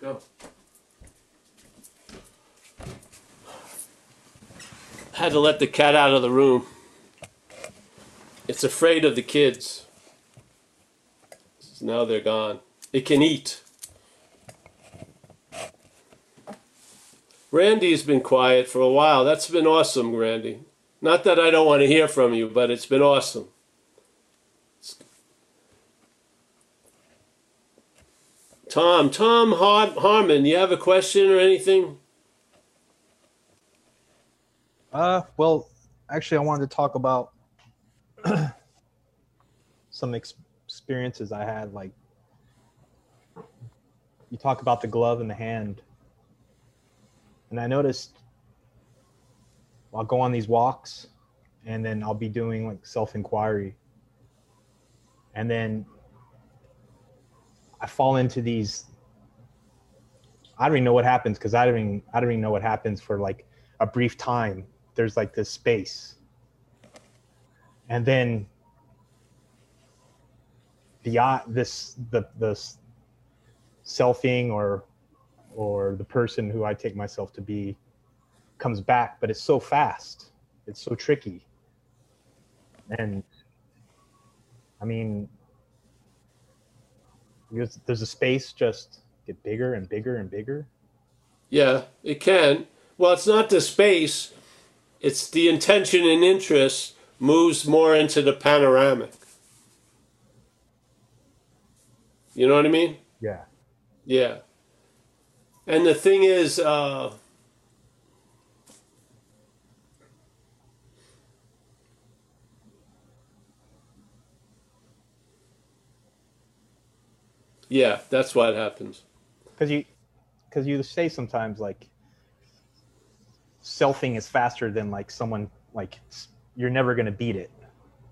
Go. Had to let the cat out of the room. It's afraid of the kids. So now they're gone. It can eat. Randy's been quiet for a while. That's been awesome, Randy. Not that I don't want to hear from you, but it's been awesome. Tom, Tom Har- Harmon, you have a question or anything? Uh, well, actually, I wanted to talk about [CLEARS THROAT] some ex- experiences I had. Like, you talk about the glove and the hand, and I noticed I'll go on these walks, and then I'll be doing like self inquiry, and then I fall into these. I don't even know what happens because I don't even I don't even know what happens for like a brief time there's like this space and then the uh, this the the selfing or or the person who I take myself to be comes back but it's so fast it's so tricky and I mean there's, a space just get bigger and bigger and bigger Yeah, it can. Well, it's not the space, it's the intention and interest moves more into the panoramic. You know what I mean? yeah Yeah. And the thing is, uh, yeah, that's why it happens. because you because you say sometimes like selfing is faster than like someone like you're never going to beat it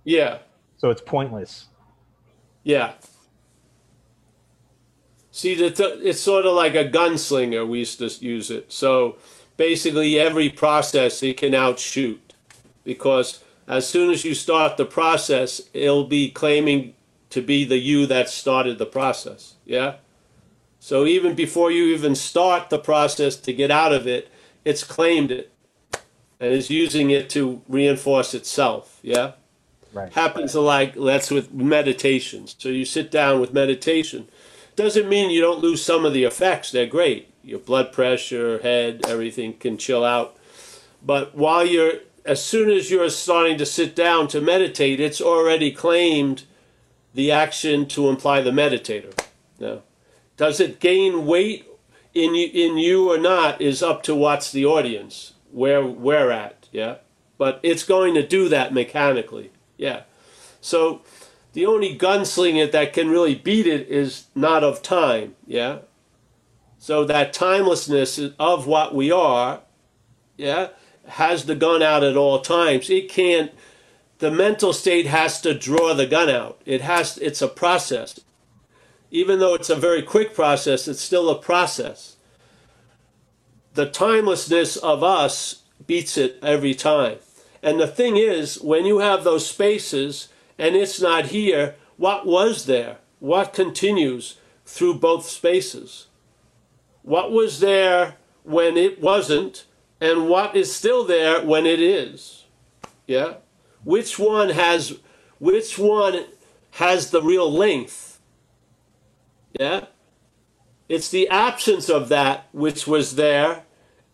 Yeah, so it's pointless yeah. See, it's sort of like a gunslinger. We used to use it. So basically, every process it can outshoot because as soon as you start the process, it'll be claiming to be the you that started the process. Yeah. So even before you even start the process to get out of it, it's claimed it and is using it to reinforce itself. Yeah right happens like that's with meditation. So you sit down with meditation. Doesn't mean you don't lose some of the effects. They're great. Your blood pressure, head, everything can chill out. But while you're, as soon as you're starting to sit down to meditate, it's already claimed the action to imply the meditator. Now, does it gain weight in you, in you or not is up to what's the audience, where we're at. Yeah, but it's going to do that mechanically. Yeah. So the only gunslinger that can really beat it is not of time. Yeah. So that timelessness of what we are, yeah, has the gun out at all times. It can't. The mental state has to draw the gun out. It has. It's a process. Even though it's a very quick process, it's still a process. The timelessness of us beats it every time. And the thing is, when you have those spaces and it's not here, what was there? What continues through both spaces? What was there when it wasn't, and what is still there when it is? Yeah? Which one has which one has the real length? Yeah? It's the absence of that which was there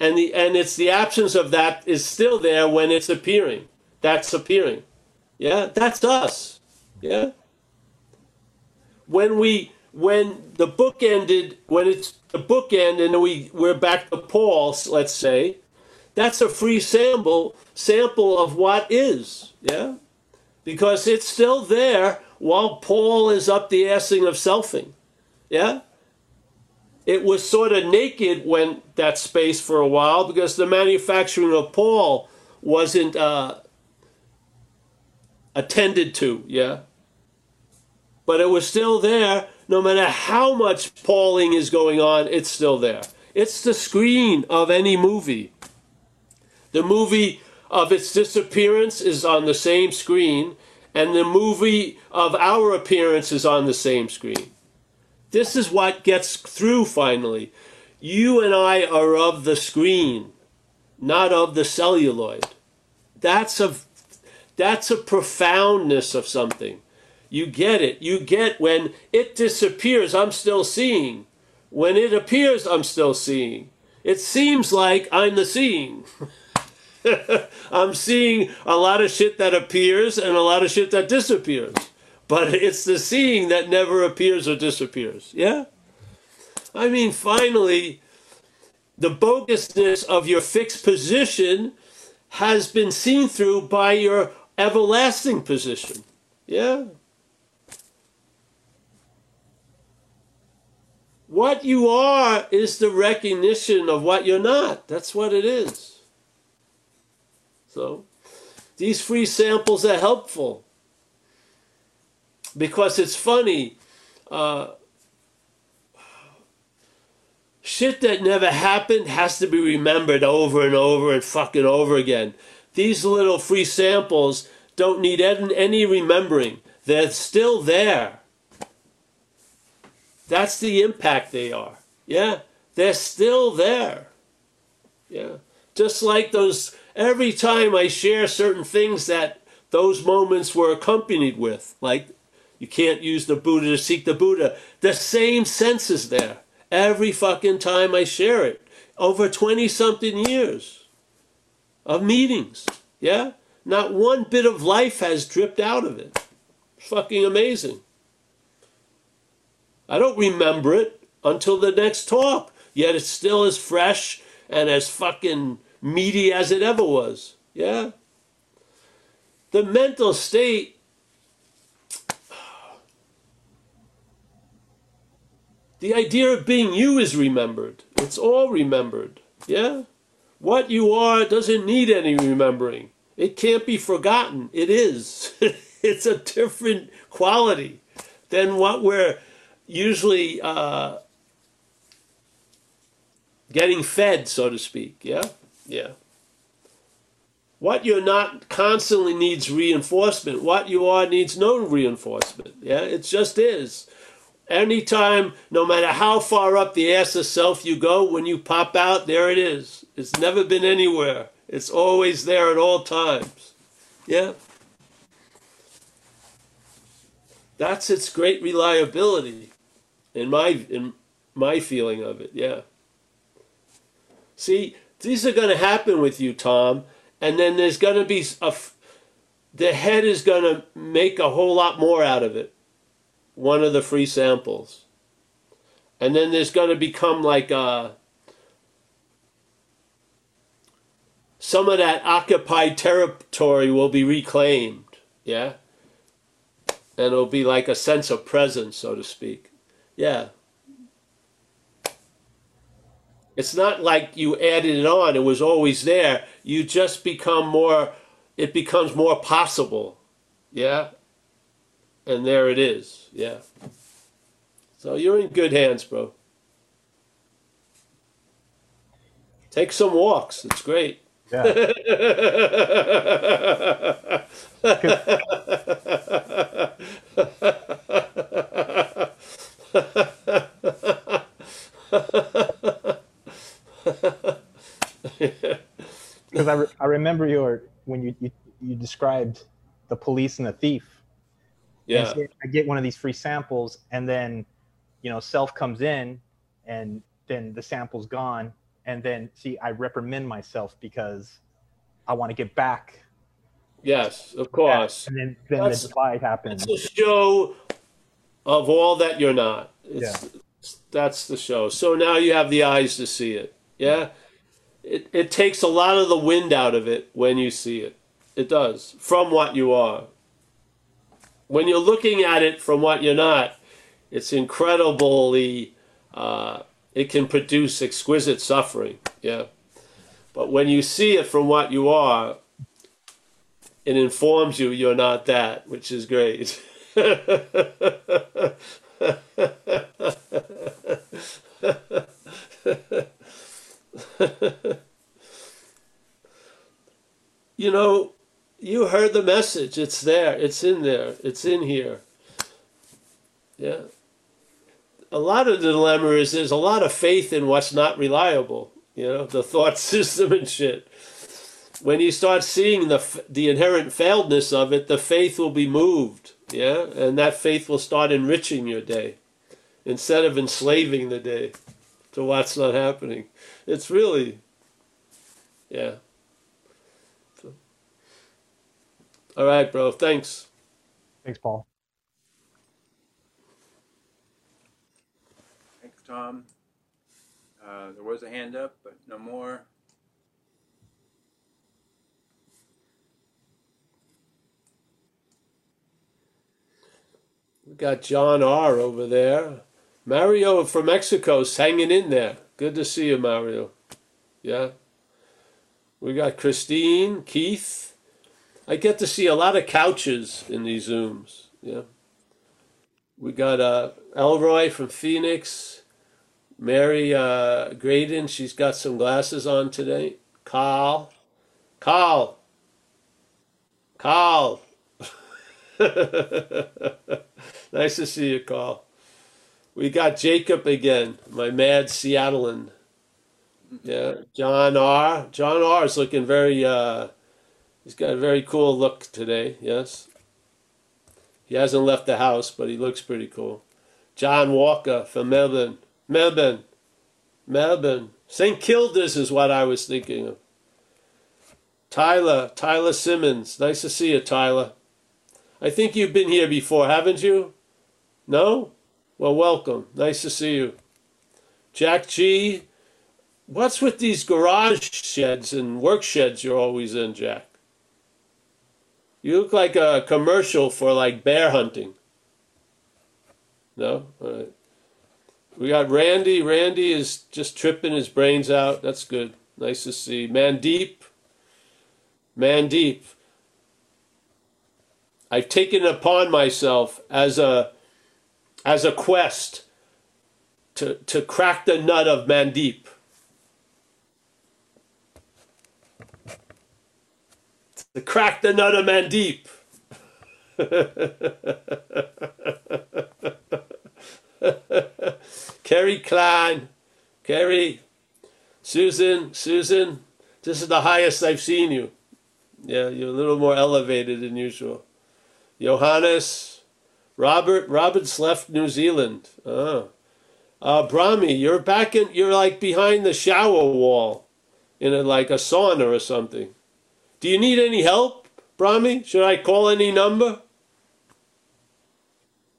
and the and it's the absence of that is still there when it's appearing that's appearing yeah that's us. Yeah. When we when the book ended, when it's the book end and we we're back to Paul, let's say, that's a free sample sample of what is, yeah, because it's still there while Paul is up the assing of selfing, yeah. It was sort of naked when that space for a while because the manufacturing of Paul wasn't uh, attended to, yeah. But it was still there no matter how much Pauling is going on, it's still there. It's the screen of any movie. The movie of its disappearance is on the same screen, and the movie of our appearance is on the same screen. This is what gets through finally. You and I are of the screen, not of the celluloid. That's a that's a profoundness of something. You get it. You get when it disappears, I'm still seeing. When it appears, I'm still seeing. It seems like I'm the seeing. [LAUGHS] I'm seeing a lot of shit that appears and a lot of shit that disappears. But it's the seeing that never appears or disappears. Yeah? I mean, finally, the bogusness of your fixed position has been seen through by your everlasting position. Yeah? What you are is the recognition of what you're not. That's what it is. So, these free samples are helpful because it's funny. Uh, shit that never happened has to be remembered over and over and fucking over again. These little free samples don't need any remembering, they're still there. That's the impact they are. Yeah, they're still there. Yeah, just like those, every time I share certain things that those moments were accompanied with, like you can't use the Buddha to seek the Buddha, the same sense is there every fucking time I share it. Over 20 something years of meetings. Yeah? Not one bit of life has dripped out of it. Fucking amazing. I don't remember it until the next talk, yet it's still as fresh and as fucking meaty as it ever was. Yeah? The mental state The idea of being you is remembered. It's all remembered. Yeah? What you are doesn't need any remembering. It can't be forgotten. It is. [LAUGHS] it's a different quality than what we're usually uh, getting fed, so to speak. Yeah? Yeah. What you're not constantly needs reinforcement. What you are needs no reinforcement. Yeah? It just is. Anytime, no matter how far up the ass of self you go, when you pop out, there it is. It's never been anywhere. It's always there at all times. Yeah? That's its great reliability in my in my feeling of it. Yeah. See, these are going to happen with you, Tom, and then there's going to be a the head is going to make a whole lot more out of it. One of the free samples. And then there's going to become like a uh, some of that occupied territory will be reclaimed. Yeah? And it'll be like a sense of presence, so to speak. Yeah. It's not like you added it on, it was always there. You just become more, it becomes more possible. Yeah? And there it is. Yeah. So you're in good hands, bro. Take some walks. It's great. Yeah. [LAUGHS] Because I, re- I remember your when you, you you described the police and the thief. Yeah. I get one of these free samples, and then you know self comes in, and then the sample's gone, and then see I reprimand myself because I want to get back. Yes, of course. And then then That's- the divide happens. to show of all that you're not. It's, That's the show. So now you have the eyes to see it. Yeah? It, it takes a lot of the wind out of it when you see it. It does. From what you are. When you're looking at it from what you're not, it's incredibly, uh, it can produce exquisite suffering. Yeah. But when you see it from what you are, it informs you you're not that, which is great. [LAUGHS] you know, you heard the message. It's there. It's in there. It's in here. Yeah. A lot of the dilemma is there's a lot of faith in what's not reliable. You know, the thought [LAUGHS] system and shit. When you start seeing the the inherent failedness of it, the faith will be moved. Yeah, and that faith will start enriching your day instead of enslaving the day to what's not happening. It's really, yeah. So, all right, bro. Thanks. Thanks, Paul. Thanks, Tom. Uh, there was a hand up, but no more. We got John R. over there. Mario from Mexico's hanging in there. Good to see you, Mario. Yeah. We got Christine, Keith. I get to see a lot of couches in these Zooms. Yeah. We got uh, Elroy from Phoenix. Mary uh, Graydon, she's got some glasses on today. Carl. Carl. Carl. [LAUGHS] nice to see you, Carl. We got Jacob again, my mad Seattlean. Yeah, John R. John R. is looking very. Uh, he's got a very cool look today. Yes. He hasn't left the house, but he looks pretty cool. John Walker from Melbourne. Melbourne. Melbourne. St. Kilda's is what I was thinking of. Tyler. Tyler Simmons. Nice to see you, Tyler. I think you've been here before, haven't you? No? Well, welcome. Nice to see you. Jack G. What's with these garage sheds and work sheds you're always in, Jack? You look like a commercial for like bear hunting. No? We got Randy. Randy is just tripping his brains out. That's good. Nice to see. Mandeep. Mandeep. I've taken it upon myself as a as a quest to to crack the nut of Mandeep. To crack the nut of Mandeep. [LAUGHS] Kerry Klein, Kerry, Susan, Susan, this is the highest I've seen you. Yeah, you're a little more elevated than usual. Johannes, Robert, Robert's left New Zealand. Oh. Uh, Brahmi, you're back in, you're like behind the shower wall in a, like a sauna or something. Do you need any help, Brahmi? Should I call any number?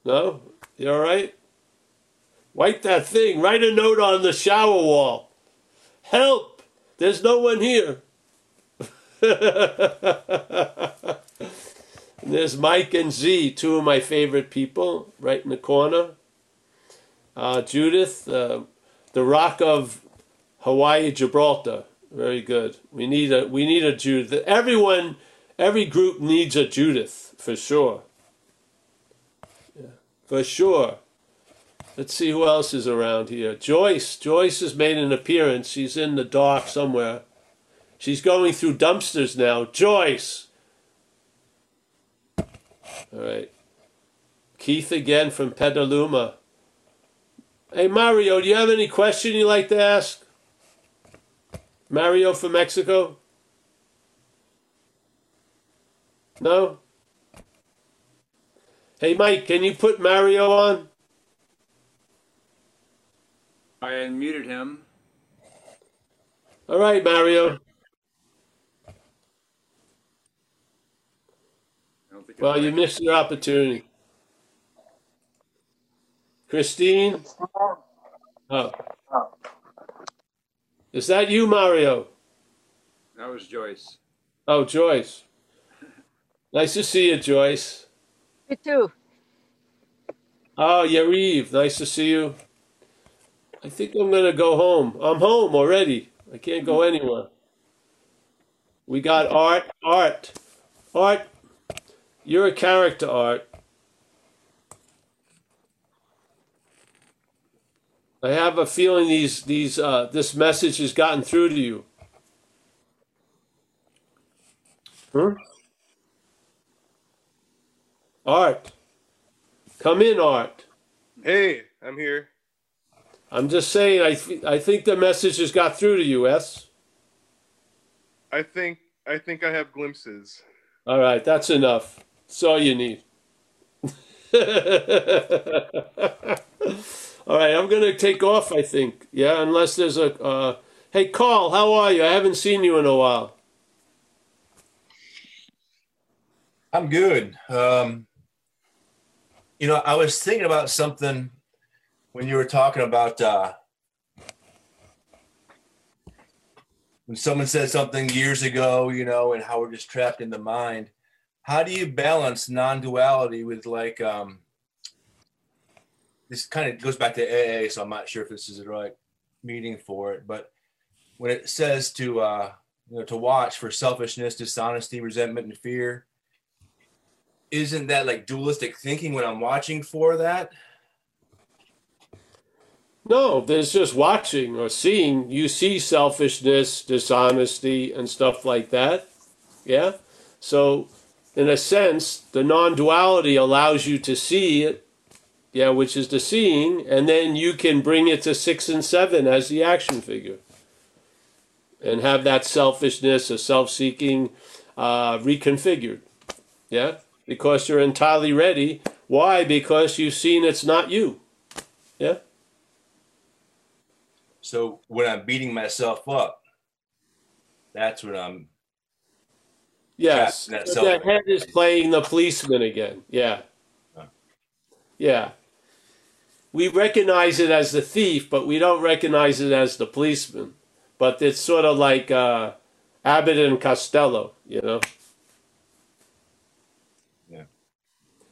No? You all right? Wipe that thing. Write a note on the shower wall. Help! There's no one here. [LAUGHS] There's Mike and Z, two of my favorite people, right in the corner. Uh, Judith, uh, the Rock of Hawaii, Gibraltar, very good. We need a we need a Judith. Everyone, every group needs a Judith for sure. Yeah, for sure. Let's see who else is around here. Joyce. Joyce has made an appearance. She's in the dark somewhere. She's going through dumpsters now. Joyce. All right. Keith again from Petaluma. Hey, Mario, do you have any question you'd like to ask? Mario from Mexico? No? Hey, Mike, can you put Mario on? I unmuted him. All right, Mario. I don't think Well, you missed your opportunity. Christine? Oh. Is that you, Mario? That was Joyce. Oh, Joyce. [LAUGHS] Nice to see you, Joyce. You too. Oh, Yariv, nice to see you. I think I'm gonna go home. I'm home already. I can't go anywhere. We got Art. Art. Art. You're a character, Art. I have a feeling these these uh, this message has gotten through to you. Huh? Art. Come in, Art. Hey, I'm here. I'm just saying, I, th- I think the message has got through to you, S. I think I think I have glimpses. All right, that's enough. That's all you need. [LAUGHS] all right, I'm going to take off, I think. Yeah, unless there's a. Uh... Hey, Carl, how are you? I haven't seen you in a while. I'm good. Um, you know, I was thinking about something when you were talking about uh, when someone said something years ago, you know, and how we're just trapped in the mind. How do you balance non-duality with like um, this? Kind of goes back to AA, so I'm not sure if this is the right meeting for it. But when it says to uh, you know to watch for selfishness, dishonesty, resentment, and fear, isn't that like dualistic thinking when I'm watching for that? No, there's just watching or seeing. You see selfishness, dishonesty, and stuff like that. Yeah? So, in a sense, the non duality allows you to see it, yeah, which is the seeing, and then you can bring it to six and seven as the action figure. And have that selfishness or self seeking uh, reconfigured. Yeah? Because you're entirely ready. Why? Because you've seen it's not you. Yeah? So when I'm beating myself up, that's when I'm Yes, so- the head is playing the policeman again. Yeah, yeah. We recognize it as the thief, but we don't recognize it as the policeman. But it's sort of like uh, Abbott and Costello, you know. Yeah.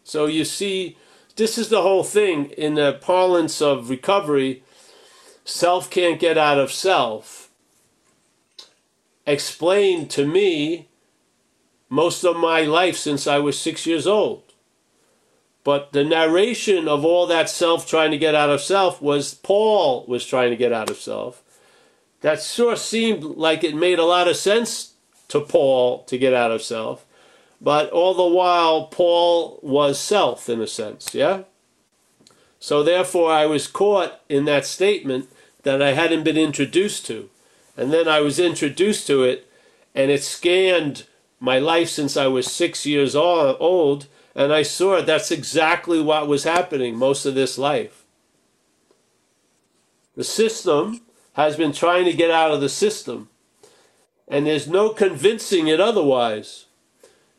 So you see, this is the whole thing in the parlance of recovery. Self can't get out of self. Explained to me most of my life since I was six years old. But the narration of all that self trying to get out of self was Paul was trying to get out of self. That sure seemed like it made a lot of sense to Paul to get out of self. But all the while, Paul was self in a sense, yeah? So therefore, I was caught in that statement that I hadn't been introduced to. And then I was introduced to it, and it scanned my life since I was six years old, and I saw that's exactly what was happening most of this life. The system has been trying to get out of the system, and there's no convincing it otherwise.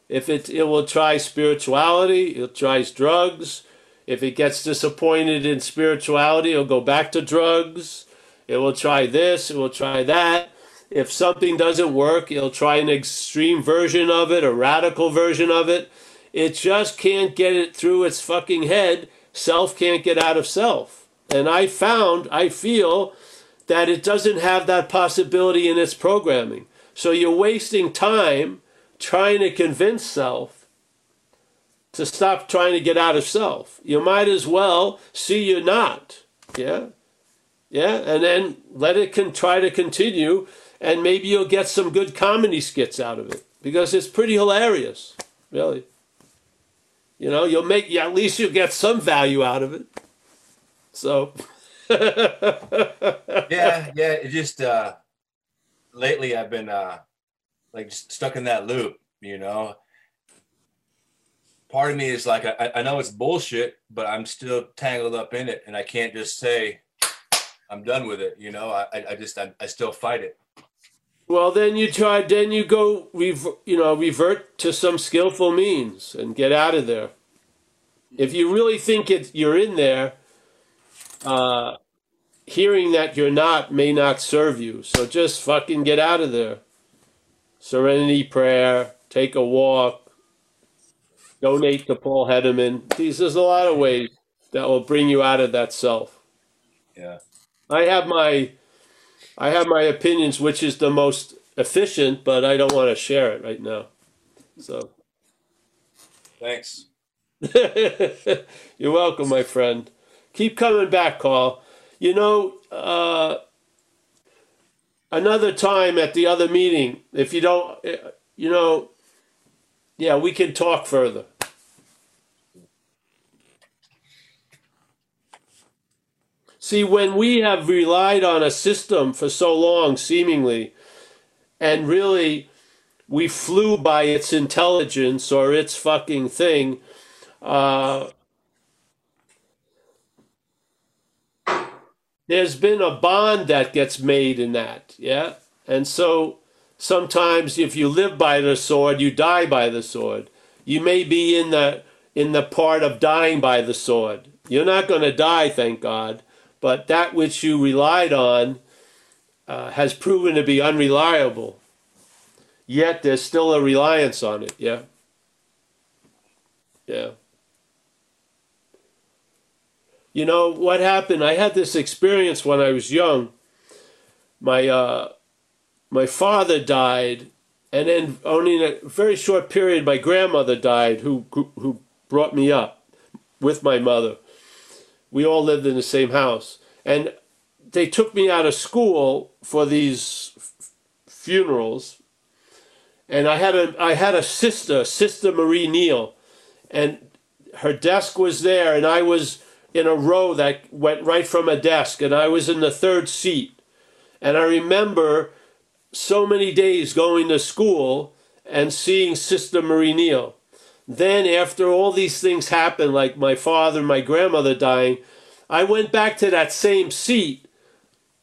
If it, it will try spirituality, it tries drugs. If it gets disappointed in spirituality, it'll go back to drugs. It will try this, it will try that. If something doesn't work, it'll try an extreme version of it, a radical version of it. It just can't get it through its fucking head. Self can't get out of self. And I found, I feel that it doesn't have that possibility in its programming. So you're wasting time trying to convince self to stop trying to get out of self. You might as well see you're not. Yeah? Yeah? And then let it try to continue, and maybe you'll get some good comedy skits out of it because it's pretty hilarious, really. You know, you'll make, at least you'll get some value out of it. So. [LAUGHS] yeah, yeah. It just uh lately I've been uh like stuck in that loop, you know. Part of me is like I, I know it's bullshit, but I'm still tangled up in it, and I can't just say I'm done with it. You know, I- I just I, I still fight it. Well, then you try. Then you go, you know, revert to some skillful means and get out of there. If you really think it, you're in there, uh, hearing that you're not may not serve you. So just fucking get out of there. Serenity prayer, take a walk, donate to Paul Hedderman. These there's a lot of ways that will bring you out of that self. Yeah. I have my I have my opinions which is the most efficient, but I don't want to share it right now. So Thanks. [LAUGHS] You're welcome, my friend. Keep coming back, Carl. You know, uh, another time at the other meeting, if you don't, uh, you know, yeah, we can talk further. See, when we have relied on a system for so long, seemingly, and really we flew by its intelligence or its fucking thing, uh, there's been a bond that gets made in that, yeah? And so sometimes if you live by the sword, you die by the sword. You may be in the in the part of dying by the sword. You're not going to die, thank God, but that which you relied on uh, has proven to be unreliable. Yet there's still a reliance on it, yeah? Yeah. You know what happened? I had this experience when I was young. My uh, my father died, and then only in a very short period, my grandmother died, who who brought me up with my mother. We all lived in the same house, and they took me out of school for these f- funerals. And I had a I had a sister, Sister Marie Neal, and her desk was there, and I was in a row that went right from a desk, and I was in the third seat. And I remember so many days going to school and seeing Sister Marie Neal. Then, after all these things happened, like my father and my grandmother dying, I went back to that same seat.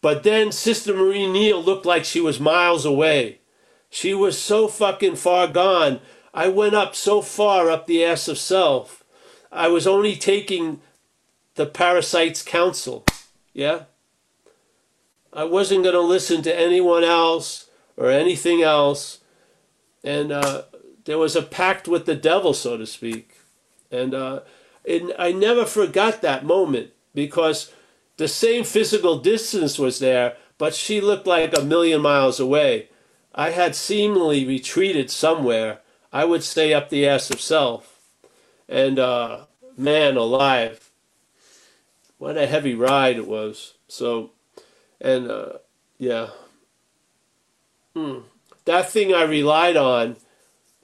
But then Sister Marie Neal looked like she was miles away. She was so fucking far gone. I went up so far up the ass of self. I was only taking the parasite's counsel. Yeah? I wasn't going to listen to anyone else or anything else. And uh, there was a pact with the devil, so to speak. And uh, it, I never forgot that moment because the same physical distance was there, but she looked like a million miles away. I had seemingly retreated somewhere. I would stay up the ass of self. And uh, man alive, what a heavy ride it was. So, and uh, yeah, hmm. that thing I relied on,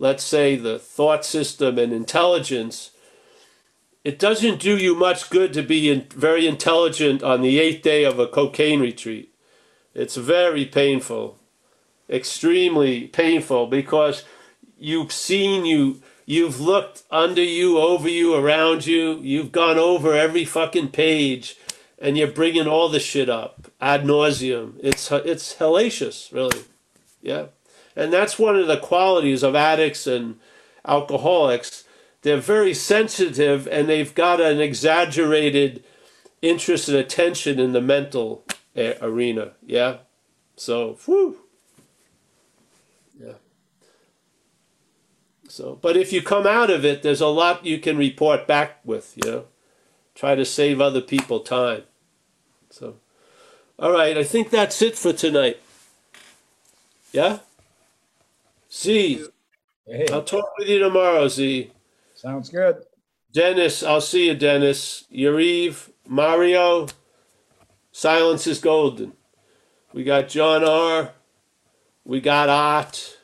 let's say the thought system and intelligence, it doesn't do you much good to be in, very intelligent on the eighth day of a cocaine retreat. It's very painful, extremely painful because you've seen you You've looked under you, over you, around you. You've gone over every fucking page, and you're bringing all the shit up ad nauseum. It's it's hellacious, really. Yeah, and that's one of the qualities of addicts and alcoholics. They're very sensitive, and they've got an exaggerated interest and attention in the mental eh, arena. Yeah, so whew. So, but if you come out of it, there's a lot you can report back with, you know. Try to save other people time. So, all right, I think that's it for tonight. Yeah? Z, Hey, I'll talk with you tomorrow, Z. sounds good. Dennis, I'll see you, Dennis. Yariv, Mario, silence is golden. We got John R. We got Art.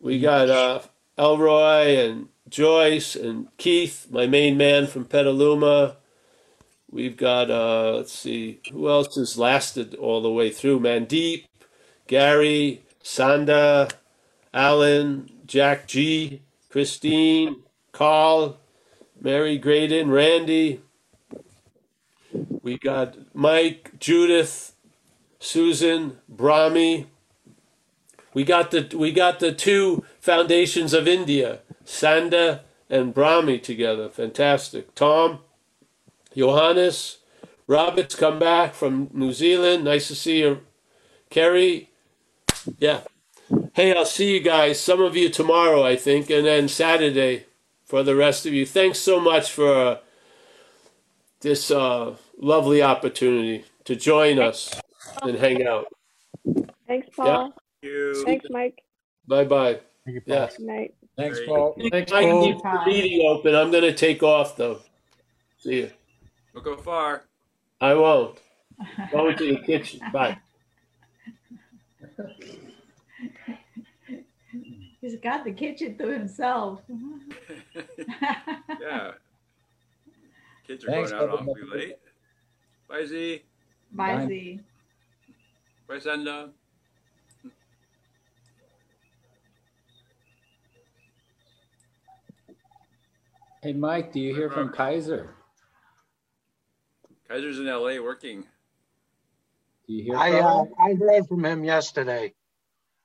We got uh, Elroy and Joyce and Keith, my main man from Petaluma. We've got, uh, let's see, who else has lasted all the way through? Mandeep, Gary, Sanda, Alan, Jack G, Christine, Carl, Mary Graydon, Randy. We got Mike, Judith, Susan, Brahmi. We got the we got the two foundations of India, Sanda and Brahmi together. Fantastic. Tom, Johannes, Robert's come back from New Zealand. Nice to see you, Kerry. Yeah. Hey, I'll see you guys. Some of you tomorrow, I think, and then Saturday for the rest of you. Thanks so much for uh, this uh, lovely opportunity to join us and hang out. Thanks, Paul. You. Thanks, Mike. Bye bye. Yeah. Good night. Thanks, Great. Paul. I keep the meeting open. I'm going to take off though. See you. Don't go far. I won't. Go to the kitchen. Bye. [LAUGHS] He's got the kitchen to himself. [LAUGHS] Yeah. Kids are Thanks, going out everybody. awfully late. Bye, Z. Bye, Bye. Z. Bye, Senda. Hey, Mike, do you hear from Kaiser? Kaiser's in LA working. Do you hear I, from uh, him? I heard from him yesterday.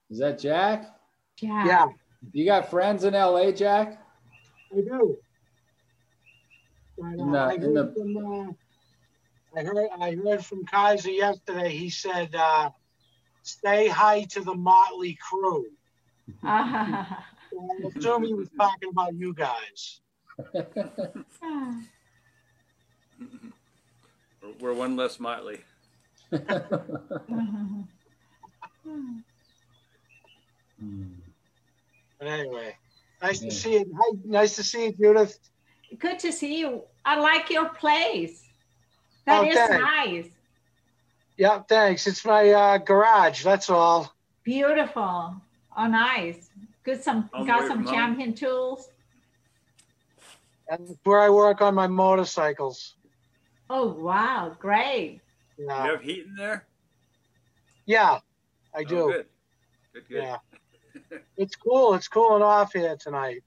Is that Jack? Yeah. Yeah, You got friends in LA, Jack? I do. But, In the- I in heard the- from, uh, I heard, I heard from Kaiser yesterday. He said, uh, stay high to the Motley crew. Ah. [LAUGHS] So I assume he was talking about you guys. We're, [LAUGHS] we're one less motley. [LAUGHS] Hmm. But anyway, nice Yeah. to see you. Hi, nice to see you, Judith. Good to see you. I like your place. That Oh, is thanks. nice. Yeah, thanks. It's my uh, garage. That's all. Beautiful. Oh, nice. Good. Some Home got some from home. champion tools. And where I work on my motorcycles. Oh, wow. Great. You have heat in there? yeah, I Oh, do. good. Good, good. Yeah, it's cool. It's cooling off here tonight.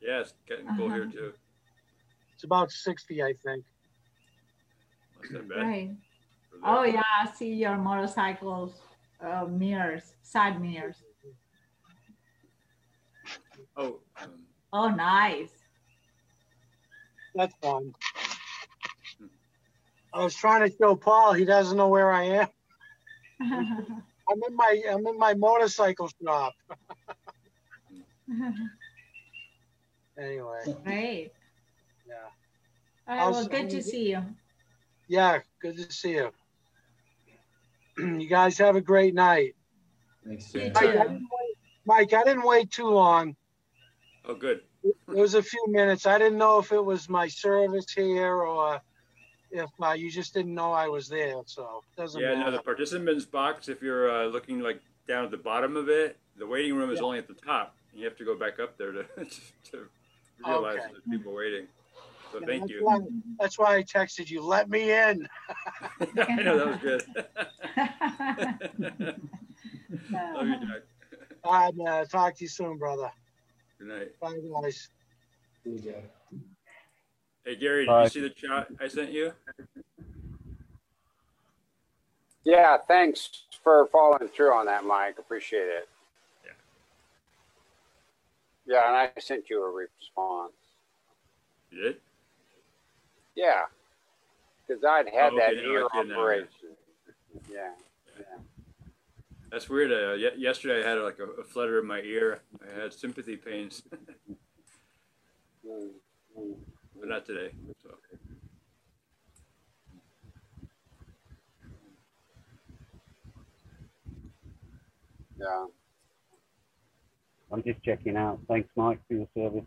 Yeah, it's getting cool here too. It's about 60, I think. That's not bad. Great. for there. Oh, yeah. I see your motorcycles uh, mirrors, side mirrors. Oh, um, Oh, nice. That's fun. I was trying to show Paul. He doesn't know where I am. [LAUGHS] I'm in my I'm in my motorcycle shop. [LAUGHS] [LAUGHS] Anyway, Great. yeah, All right, How's- well, good to see you. yeah. Good to see you. [CLEARS THROAT] you guys have a great night. Thanks, You Jack. Mike, I too. didn't wait, Mike, I didn't wait too long. oh, good. It was a few minutes. I didn't know if it was my service here or if uh, you just didn't know I was there. So it doesn't Yeah, matter. no, the participants box, if you're uh, looking like down at the bottom of it, the waiting room is Yeah. only at the top. You have to go back up there [LAUGHS] to, to realize Okay. there's people waiting. So Yeah, thank that's you. Why, that's why I texted you. Let me in. [LAUGHS] I know that was good. [LAUGHS] Love you, Jack. All right, man. Talk to you soon, brother. Good night. Bye, guys. See you, Hey, Gary, did Bye. you see the chat I sent you? Yeah, thanks for following through on that, Mike. Appreciate it. Yeah. Yeah, and I sent you a response. You did? Yeah, because I'd had Oh, that okay, now ear it now, yeah. operation. Yeah. That's weird. Uh, ye- yesterday I had like a, a flutter in my ear. I had sympathy pains, [LAUGHS] but not today. So. Yeah. I'm just checking out. Thanks, Mike, for your service.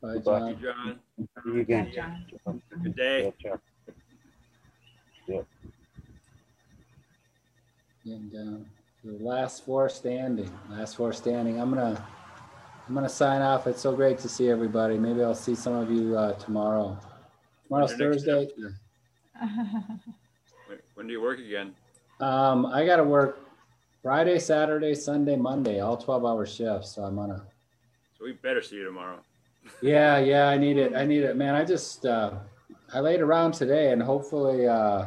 Bye, Goodbye. John. Thank you, John. See you again. Yeah, John. Good day. Yeah, ciao. Getting down to the last four standing. Last four standing. I'm gonna I'm gonna sign off. It's so great to see everybody. Maybe I'll see some of you uh, tomorrow. Tomorrow's Thursday. When- When do you work again? Um, I gotta work Friday, Saturday, Sunday, Monday, all 12 hour shifts. So I'm gonna So we better see you tomorrow. [LAUGHS] Yeah, yeah, I need it. I need it, man. I just uh I laid around today and hopefully uh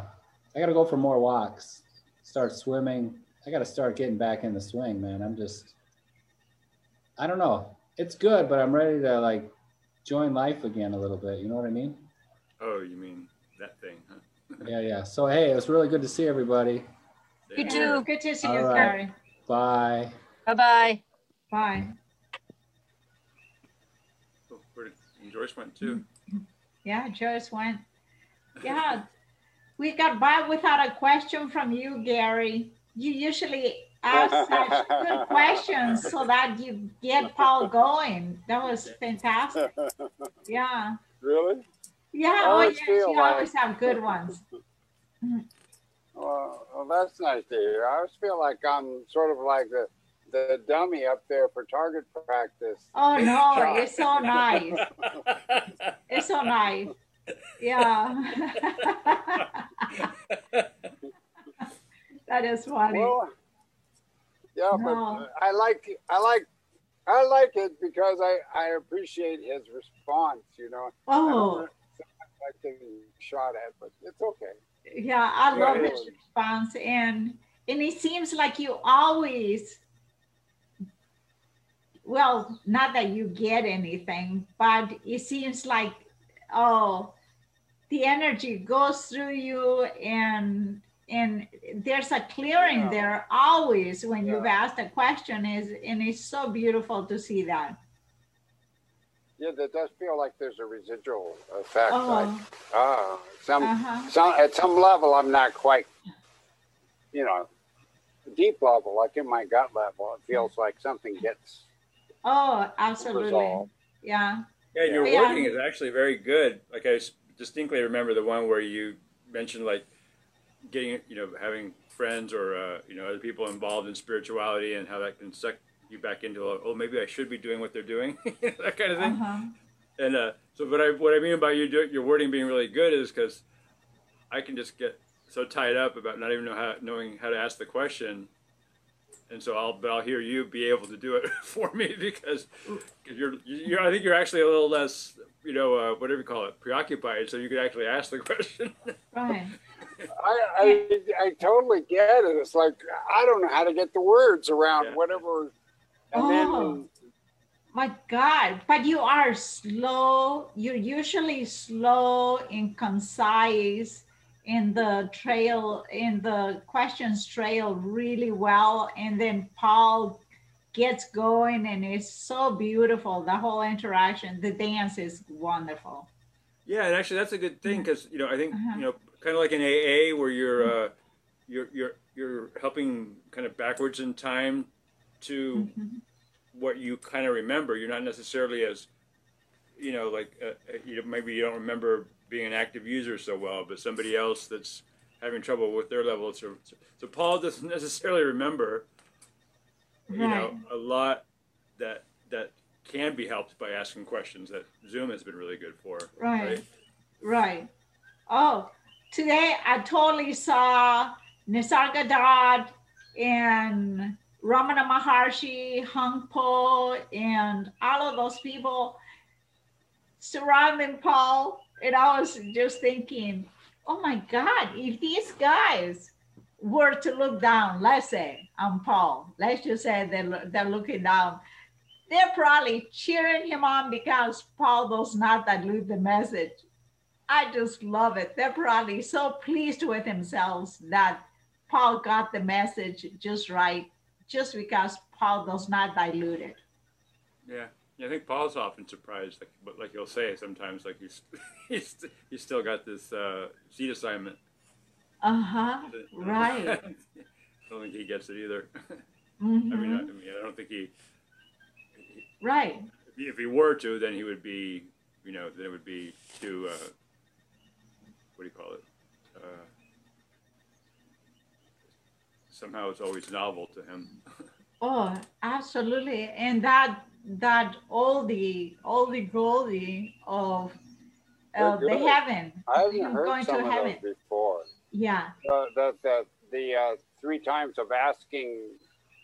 I gotta go for more walks. Start swimming. I gotta start getting back in the swing, man. I'm just I don't know. It's good, but I'm ready to like join life again a little bit. You know what I mean? Oh, you mean that thing, huh? [LAUGHS] Yeah, yeah. So hey, it was really good to see everybody. You too. Good to see All you, right. Gary. Bye. Bye-bye. Bye. Oh, Where did Joyce went too? Yeah, Joyce went. Yeah, we got by without a question from you, Gary. You usually ask such good [LAUGHS] questions so that you get Paul going. That was fantastic. [LAUGHS] Yeah. Really? Yeah, I oh always yes, feel you always have good ones. [LAUGHS] Well, well, that's nice to hear. I always feel like I'm sort of like the the dummy up there for target practice. Oh no, it's so nice. [LAUGHS] It's so nice. Yeah. [LAUGHS] that is funny. Well, yeah, No. but I like I like I like it because I I appreciate his response. You know. I don't Oh. really like getting shot at, but it's okay. Yeah, I love his response, and and it seems like you always. Well, not that you get anything, but it seems like, oh, the energy goes through you, and and there's a clearing Yeah. there always when you've asked a question. Is and it's so beautiful to see that. Yeah, that does feel like there's a residual effect. Oh. Like, ah, some, Uh-huh. some, at some level, I'm not quite, you know, deep level, like in my gut level. It feels like something gets Oh, absolutely. resolved. Yeah. Yeah, your Yeah. wording is actually very good. Like I distinctly remember the one where you mentioned like getting, you know, having friends or uh, you know other people involved in spirituality and how that can suck you back into oh maybe I should be doing what they're doing [LAUGHS] that kind of thing. Uh-huh. And uh, so, what I what I mean by you do, your wording being really good is because I can just get so tied up about not even know how knowing how to ask the question, and so I'll but I'll hear you be able to do it [LAUGHS] for me because you you're you're I think you're actually a little less you know uh, whatever you call it preoccupied, so you could actually ask the [LAUGHS] question. Right. I, I, I totally get it. It's like, I don't know how to get the words around whatever. And Oh. My God, but you are slow. You're usually slow and concise in the trail, in the questions trail really well. And then Paul gets going and it's so beautiful. The whole interaction, the dance is wonderful. Yeah, and actually that's a good thing because you know I think Uh-huh. you know kind of like in AA where you're uh, you're you're you're helping kind of backwards in time to what you kind of remember. You're not necessarily as you know like uh, uh, you know, maybe you don't remember being an active user so well, but somebody else that's having trouble with their level. So, so Paul doesn't [LAUGHS] necessarily remember you know a lot that that can be helped by asking questions that Zoom has been really good for. Right. Right. Oh, today I totally saw Nisargadatta and Ramana Maharshi, Huang Po, and all of those people surrounding Paul. And I was just thinking, oh my God, if these guys were to look down, let's say on Paul, let's just say they're, they're looking down, they're probably cheering him on because Paul does not dilute the message. I just love it. They're probably so pleased with themselves that Paul got the message just right, just because Paul does not dilute it. Yeah, yeah. I think Paul's often surprised, like but like he'll say sometimes, like he's [LAUGHS] he's he's still got this uh, seat assignment. Uh huh. Right. [LAUGHS] I don't think he gets it either. [LAUGHS] I Mhm. mean, I, I mean, I don't think he. Right. If he, if he were to, then he would be, you know, then it would be too. Uh, what do you call it? Uh, somehow it's always novel to him. Oh, absolutely. And that that all the goldie of uh, They're the good. heaven. I haven't Him heard going some to of heaven. those before. Yeah. Uh, the the, the uh, three times of asking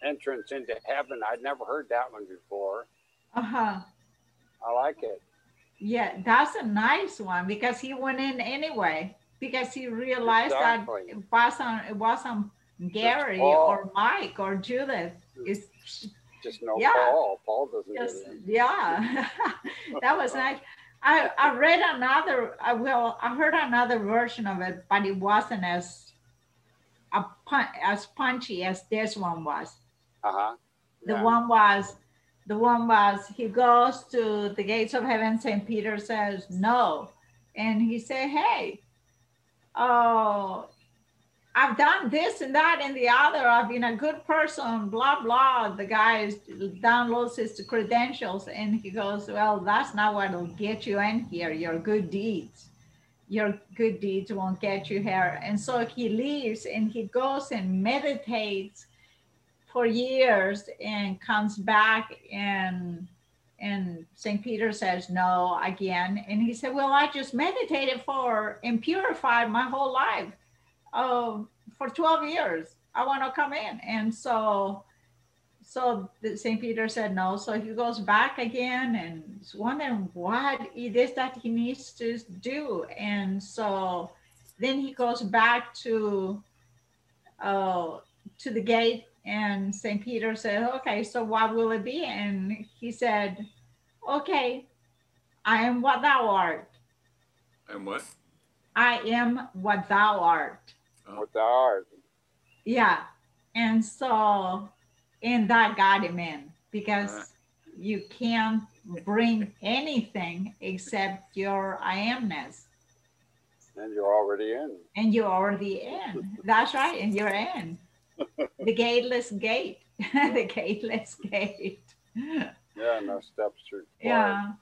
entrance into heaven, I'd never heard that one before. Uh huh. I like it. Yeah, that's a nice one because he went in anyway because he realized Exactly. that it wasn't it wasn't Gary or Mike or Judith. Is Just no Yeah. Paul. Paul doesn't just do yeah. [LAUGHS] that was nice. I, I read another, I well, I heard another version of it, but it wasn't as a pun, as punchy as this one was. Uh huh. The one was, the one was, he goes to the gates of heaven. St. Peter says no, and he said, "Hey, oh, I've done this and that and the other. I've been a good person, blah, blah. The guy downloads his credentials and he goes, Well, that's not what will get you in here. Your good deeds. Your good deeds won't get you here. And so he leaves and he goes and meditates for years and comes back and and St. Peter says no again. And he said, Well, I just meditated for and purified my whole life oh, for 12 years, I want to come in. And so, so St. Peter said no. So he goes back again and is wondering what it is that he needs to do. And so then he goes back to, uh, to the gate and St. Peter said, okay, so what will it be? And he said, okay, I am what thou art. I am what? I am what thou art. What the art. Yeah. And so, and that got him in because uh-huh. you can't bring anything except your I amness. And you're already in. And you're already in. That's right. And you're in. [LAUGHS] the gateless gate. [LAUGHS] the gateless gate. Yeah, no steps through. Yeah.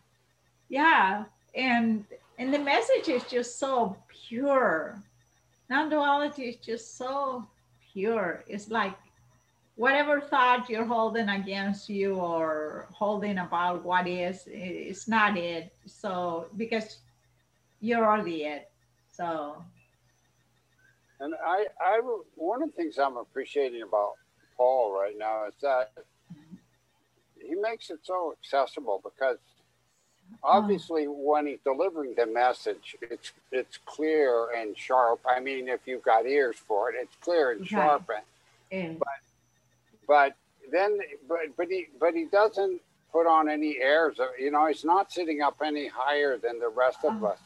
Yeah. And and the message is just so pure. Non-duality is just so pure. It's like whatever thought you're holding against you or holding about what is, it's not it. So because you're already it. So And I, I, one of the things I'm appreciating about Paul right now is that he makes it so accessible because Oh. obviously when he's delivering the message, it's it's clear and sharp. I mean, if you've got ears for it, it's clear and Right. sharp. and But but then but but he but he doesn't put on any airs. Of, you know, he's not sitting up any higher than the rest of oh. us.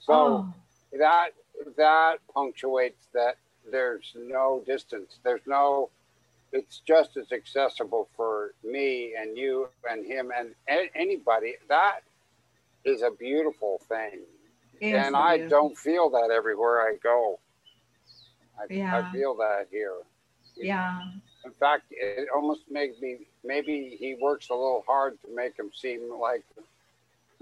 So Oh. that that punctuates that there's no distance. There's no. It's just as accessible for me and you and him and a- anybody. That is a beautiful thing, and I beautiful. don't feel that everywhere I go. I, Yeah. I feel that here. yeah. In fact, it almost makes me maybe he works a little hard to make him seem like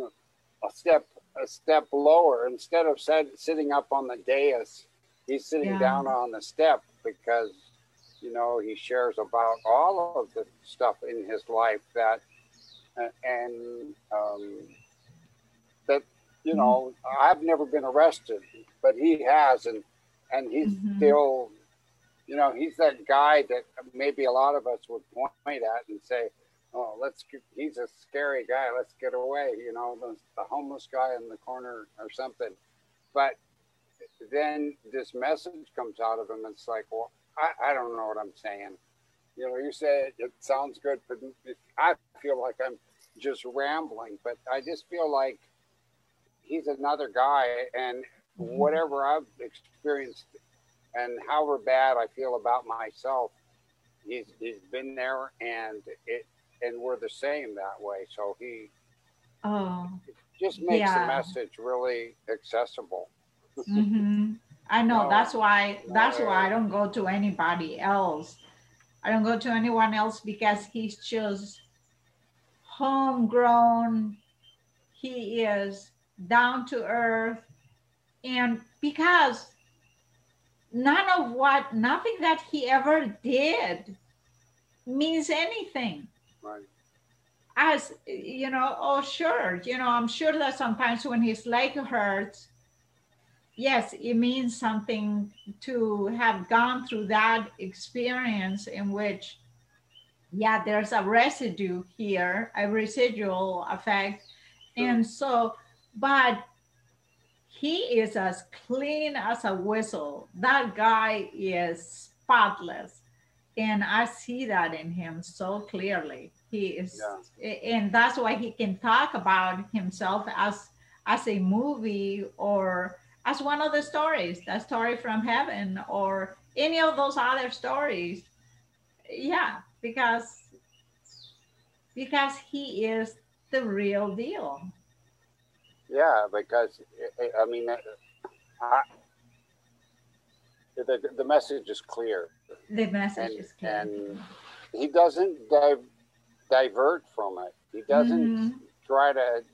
a step a step lower instead of set, sitting up on the dais. He's sitting Yeah. down on the step because you know he shares about all of the stuff in his life that uh, and um, that you know I've never been arrested, but he has, and and he's Mhm. still you know, he's that guy that maybe a lot of us would point at and say, "Oh, let's." Get, he's a scary guy. Let's get away. You know, the, the homeless guy in the corner or something. But then this message comes out of him. It's like, well, I, I don't know what I'm saying. You know, you say it, it sounds good, but I feel like I'm just rambling. But I just feel like he's another guy, and whatever I've experienced and however bad I feel about myself, he's he's been there, and it and we're the same that way. So he Oh. just makes Yeah. the message really accessible. hmm I know No. that's why that's No. why I don't go to anybody else. I don't go to anyone else because he's just homegrown. He is down to earth, and because none of what nothing that he ever did means anything. Right. as you know oh sure you know i'm sure that sometimes when his leg hurts yes it means something to have gone through that experience in which yeah there's a residue here a residual effect. And so but he is as clean as a whistle that guy is spotless and i see that in him so clearly he is and that's why he can talk about himself as as a movie or as one of the stories, that story from heaven or any of those other stories. Yeah, because because he is the real deal. Yeah, because I- I mean, uh, I, the the message is clear, The message and is clear. and he doesn't di- divert from it. He doesn't Mhm. try to.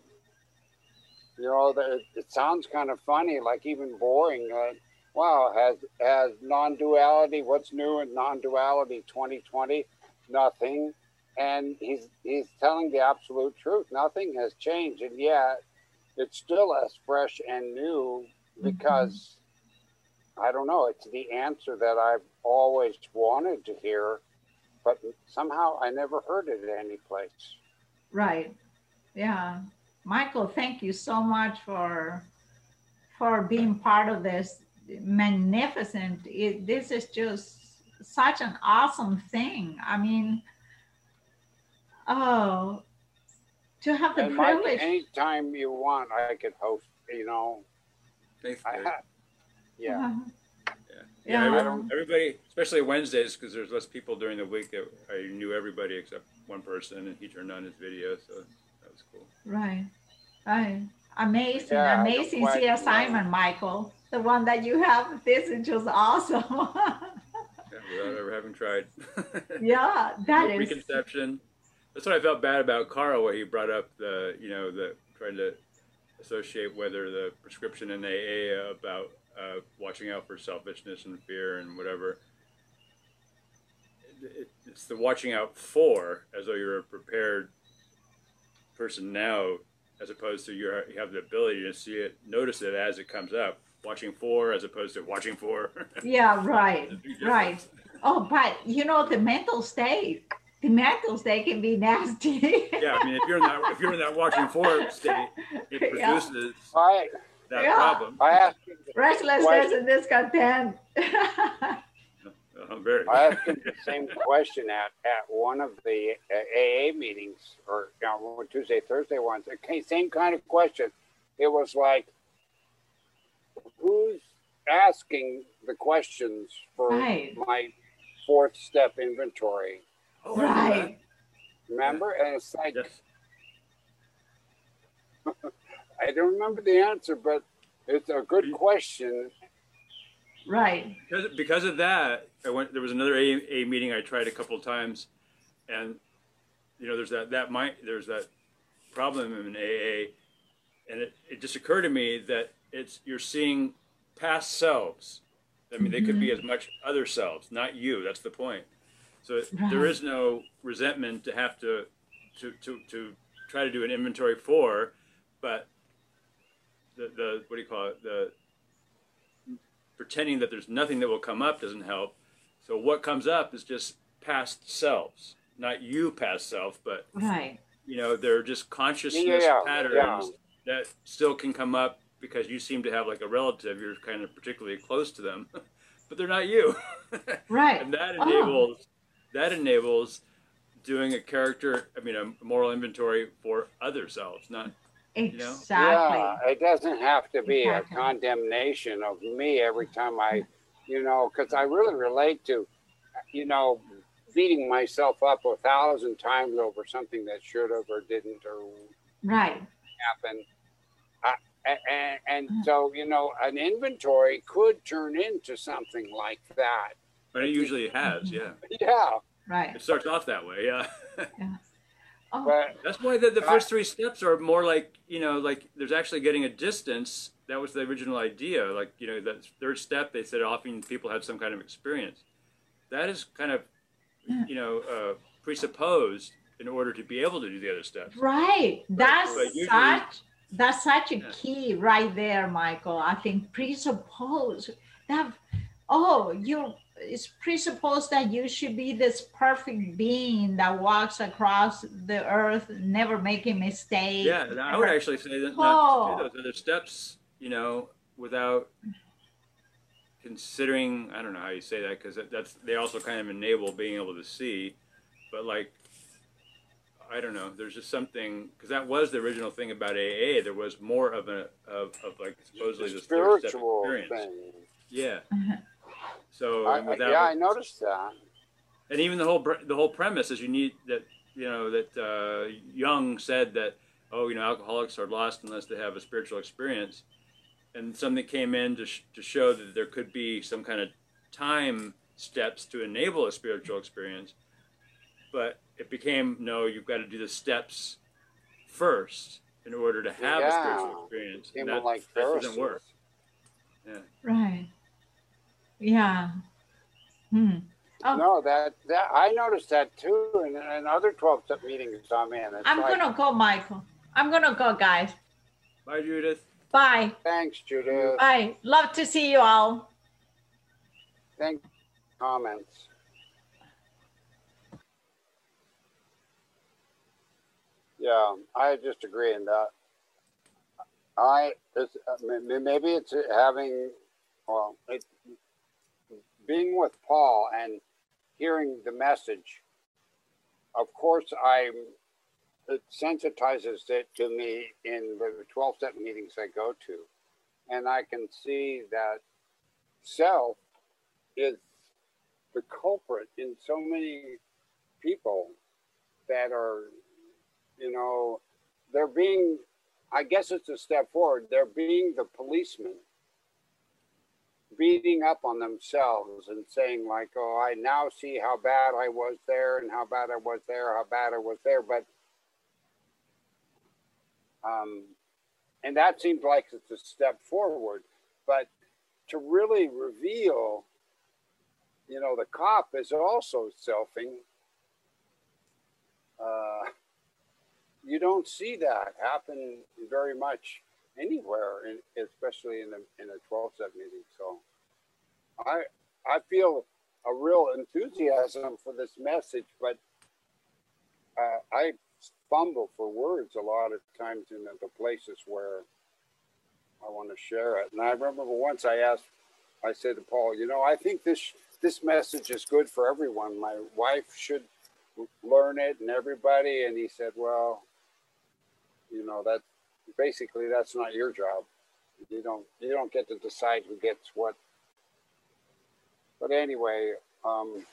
You know, the, it sounds kind of funny, like even boring. Like, wow, has has non-duality? What's new in non-duality? 2020, nothing. And he's he's telling the absolute truth. Nothing has changed, and yet it's still as fresh and new mm-hmm. because I don't know. It's the answer that I've always wanted to hear, but somehow I never heard it any place. Right. Yeah. Michael, thank you so much for for being part of this magnificent. It, this is just such an awesome thing. I mean, oh, to have the and Mike, privilege. anytime you want, I could host. You know, Thanks, I Dave. ha- yeah. Yeah, Yeah. every- everybody, especially Wednesdays, because there's less people during the week. That I knew everybody except one person, and he turned on his video, so that was cool. Right. Right. Amazing, Yeah, no amazing see CSI Simon, Michael. The one that you have. This is just awesome. [LAUGHS] Yeah, without ever having tried. [LAUGHS] yeah, that No is. preconception. That's what I felt bad about Carl, where he brought up the, you know, the trying to associate whether the prescription in AA about uh, watching out for selfishness and fear and whatever. It, it, it's the watching out for, as though you're a prepared person now, as opposed to you're, you have the ability to see it, notice it as it comes up. Watching for, as opposed to watching for. [LAUGHS] Yeah, right, right. Oh, but you know the mental state. The mental state can be nasty. yeah, I mean, if you're in that if you're in that watching for state, [LAUGHS] it Yeah. produces I, that Yeah. problem. I asked him Restlessness question- and discontent. Uh, [LAUGHS] very. I asked the same question at, at one of the uh, AA meetings or you know, Tuesday, Thursday ones. Okay, same kind of question. It was like, who's asking the questions for Right. my fourth step inventory? Right. Remember? And it's like, [LAUGHS] I don't remember the answer, but it's a good question. Right. Because, because of that, I went. There was another A, A meeting I tried a couple of times, and you know, there's that that might there's that problem in AA, and it, it just occurred to me that it's you're seeing past selves. I mean, they could be mm-hmm. as much other selves, not you. That's the point. So it- there Right. is no resentment to have to to to to try to do an inventory for, but the the what do you call it the pretending that there's nothing that will come up doesn't help. So what comes up is just past selves, not you past self, but Right. you know they're just consciousness Yeah, yeah, patterns yeah. that still can come up because you seem to have like a relative you're kind of particularly close to them, [LAUGHS] but they're not you. [LAUGHS] Right. and that Oh. Enables that enables doing a character, I mean a moral inventory for other selves, not you know. Yeah, it doesn't have to be Exactly. a condemnation of me every time I, you know, because I really relate to, you know, beating myself up a thousand times over something that should have or didn't or Right. happen. I, and, and so, you know, an inventory could turn into something like that. But it usually has, yeah. Yeah. Right. It starts off that way, yeah. [LAUGHS] Oh. But That's why the, the first three steps are more like, you know, like there's actually getting a distance. That was the original idea. Like, you know, that third step, they said often people have some kind of experience. That is kind of, you know, uh, presupposed in order to be able to do the other steps. Right. That's But usually- such that's such a key right there, Michael. I think presuppose that oh, you it's presupposed that you should be this perfect being that walks across the earth, never making mistakes. Yeah, I would actually say that not to Oh. do those other steps, you know, without considering. I don't know how you say that because that's they also kind of enable being able to see, but like I don't know. There's just something because that was the original thing about AA. There was more of a of, of like supposedly this third step spiritual experience. thing. Yeah. [LAUGHS] So I, without- yeah, I noticed that. and even the whole the whole premise is you need that you know that uh, Jung said that oh you know alcoholics are lost unless they have a spiritual experience, and something came in to sh- to show that there could be some kind of time steps to enable a spiritual experience, but it became no you've got to do the steps first in order to have a spiritual experience. Came And in like that doesn't work. Yeah. Right. Yeah. Hmm. Oh. No, that that I noticed that too, and, and other twelve step meetings I'm in. It's I'm like, gonna go, Michael. I'm gonna go, guys. Bye, Judith. Bye. Thanks, Judith. Bye. Love to see you all. Thank comments. Yeah, I just agree in that. I it's, uh, may- may- maybe it's having well, it, being with Paul and hearing the message. Of course, I'm. It sensitizes it to me in the twelve step meetings I go to, and I can see that self is the culprit in so many people that are, you know, they're being, I guess it's a step forward, they're being the policeman, beating up on themselves and saying, like, oh, I now see how bad I was there and how bad I was there, how bad I was there. But, um, and that seems like it's a step forward. But to really reveal you know, the cop is also selfing. Uh, you don't see that happen very much anywhere, in, especially in a, in a 12 step meeting. So I, I feel a real enthusiasm for this message, but uh, I fumble for words a lot of times in the, places where I want to share it. And I remember once I asked, I said to Paul, you know, I think this this message is good for everyone. My wife should learn it, and everybody. And he said, well, you know, that basically that's not your job. You don't you don't get to decide who gets what. But anyway, um,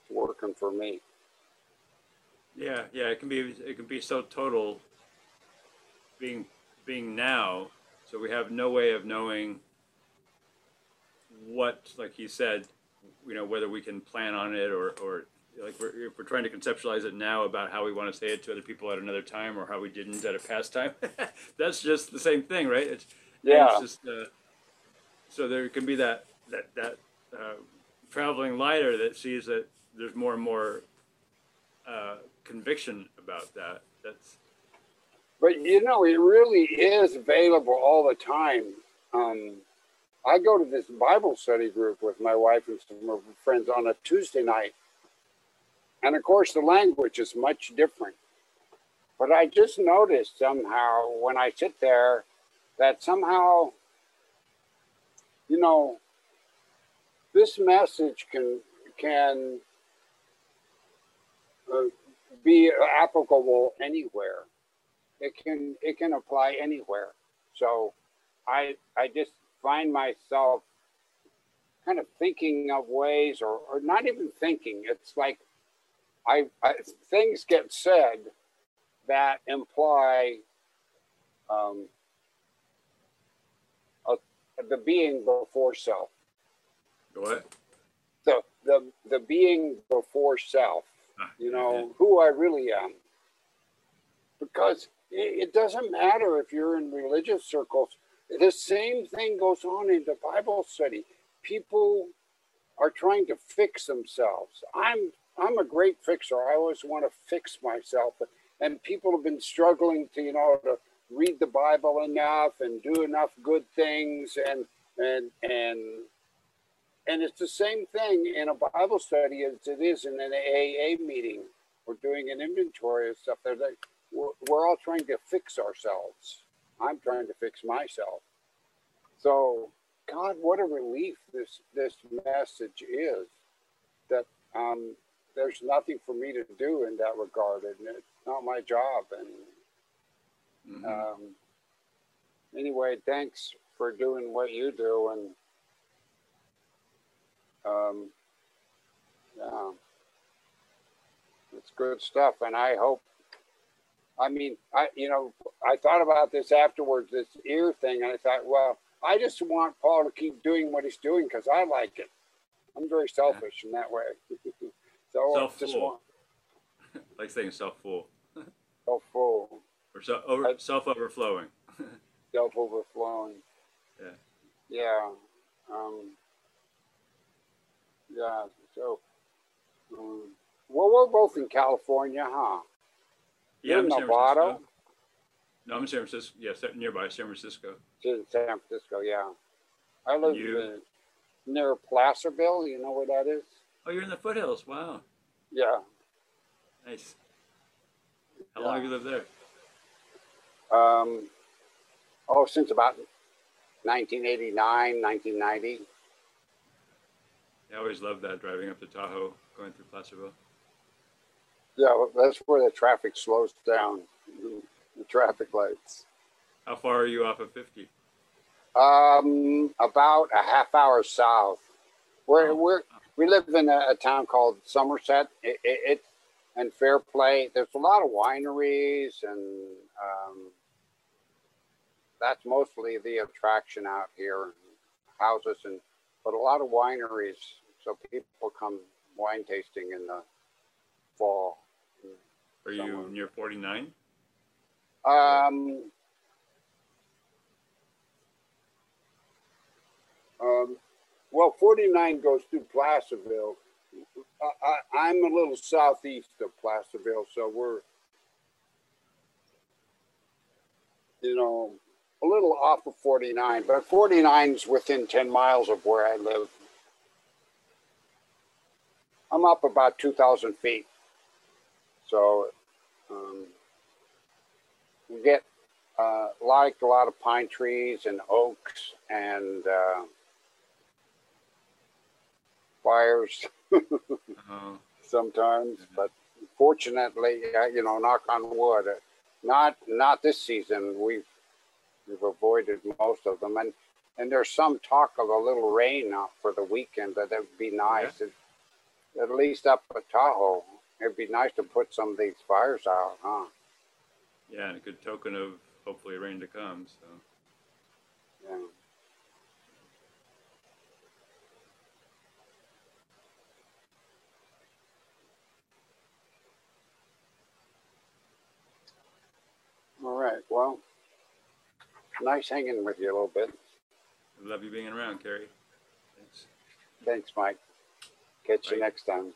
it's working for me. Yeah, yeah, it can be it can be so total being being now. So we have no way of knowing what, like he said, you know, whether we can plan on it or or like we're, if we're trying to conceptualize it now about how we want to say it to other people at another time or how we didn't at a past time. [LAUGHS] That's just the same thing, right? It's, Yeah. It's just, uh, so there can be that that that uh, traveling lighter that sees that there's more and more uh, conviction about that. That's But you know, it really is available all the time. Um, I go to this Bible study group with my wife and some of her friends on a Tuesday night. And of course, the language is much different. But I just noticed somehow when I sit there that somehow, you know, this message can can uh, be applicable anywhere. It can it can apply anywhere. So I I just find myself kind of thinking of ways or, or not even thinking. It's like I, I things get said that imply um, the being before self. what? The the the being before self. Ah, you know who I really am. Because it, it doesn't matter if you're in religious circles. The same thing goes on in the Bible study. People are trying to fix themselves. I'm I'm a great fixer. I always want to fix myself, and people have been struggling to you know to read the Bible enough and do enough good things, and and and and it's the same thing in a Bible study as it is in an AA meeting. We're doing an inventory of stuff. They're like, we're, we're all trying to fix ourselves. I'm trying to fix myself. So, God, what a relief this this message is. That um, there's nothing for me to do in that regard, and it's not my job. And Mhm. um, anyway, thanks for doing what you do, and um, yeah, it's good stuff. And I hope. I mean, I you know, I thought about this afterwards, this ear thing, and I thought, well, I just want Paul to keep doing what he's doing because I like it. I'm very selfish in that way. [LAUGHS] so Self-full. want [LAUGHS] like saying self full self full, or so, over, self overflowing. [LAUGHS] self overflowing. Yeah. Yeah. Um, yeah. So, um, well, we're both in California, huh? Yeah, in San No, I'm in San Francisco. Yes, nearby San Francisco. San Francisco. Yeah. I live in, near Placerville. You know where that is? Oh, you're in the foothills. Wow, Yeah. nice. How long have you lived there? Um, oh, since about 1989, 1990. I always loved that driving up to Tahoe, going through Placerville. Yeah, well, that's where the traffic slows down. The traffic lights. How far are you off of 50? Um, about a half hour south. We're we're we live in a, a town called Somerset. It, it, it and Fair Play. There's a lot of wineries and um, that's mostly the attraction out here. Houses and but a lot of wineries. So people come wine tasting in the fall. Are you near 49? Um, um, well, 49 goes through Placerville. I, I'm a little southeast of Placerville, so we're, you know, a little off of 49, but 49's within 10 miles of where I live. I'm up about 2,000 feet. So, um, we get uh, like a lot of pine trees and oaks and uh, fires [LAUGHS] Oh, [LAUGHS] sometimes, but fortunately, uh, you know, knock on wood, uh, not not this season. We've we've avoided most of them, and and there's some talk of a little rain out for the weekend. That would be nice, It- at least up at Tahoe. It'd be nice to put some of these fires out, huh? yeah, and a good token of hopefully rain to come. So, Yeah. All right. Well, nice hanging with you a little bit. Love you being around, Carrie. Thanks. Thanks, Mike. Catch you next time.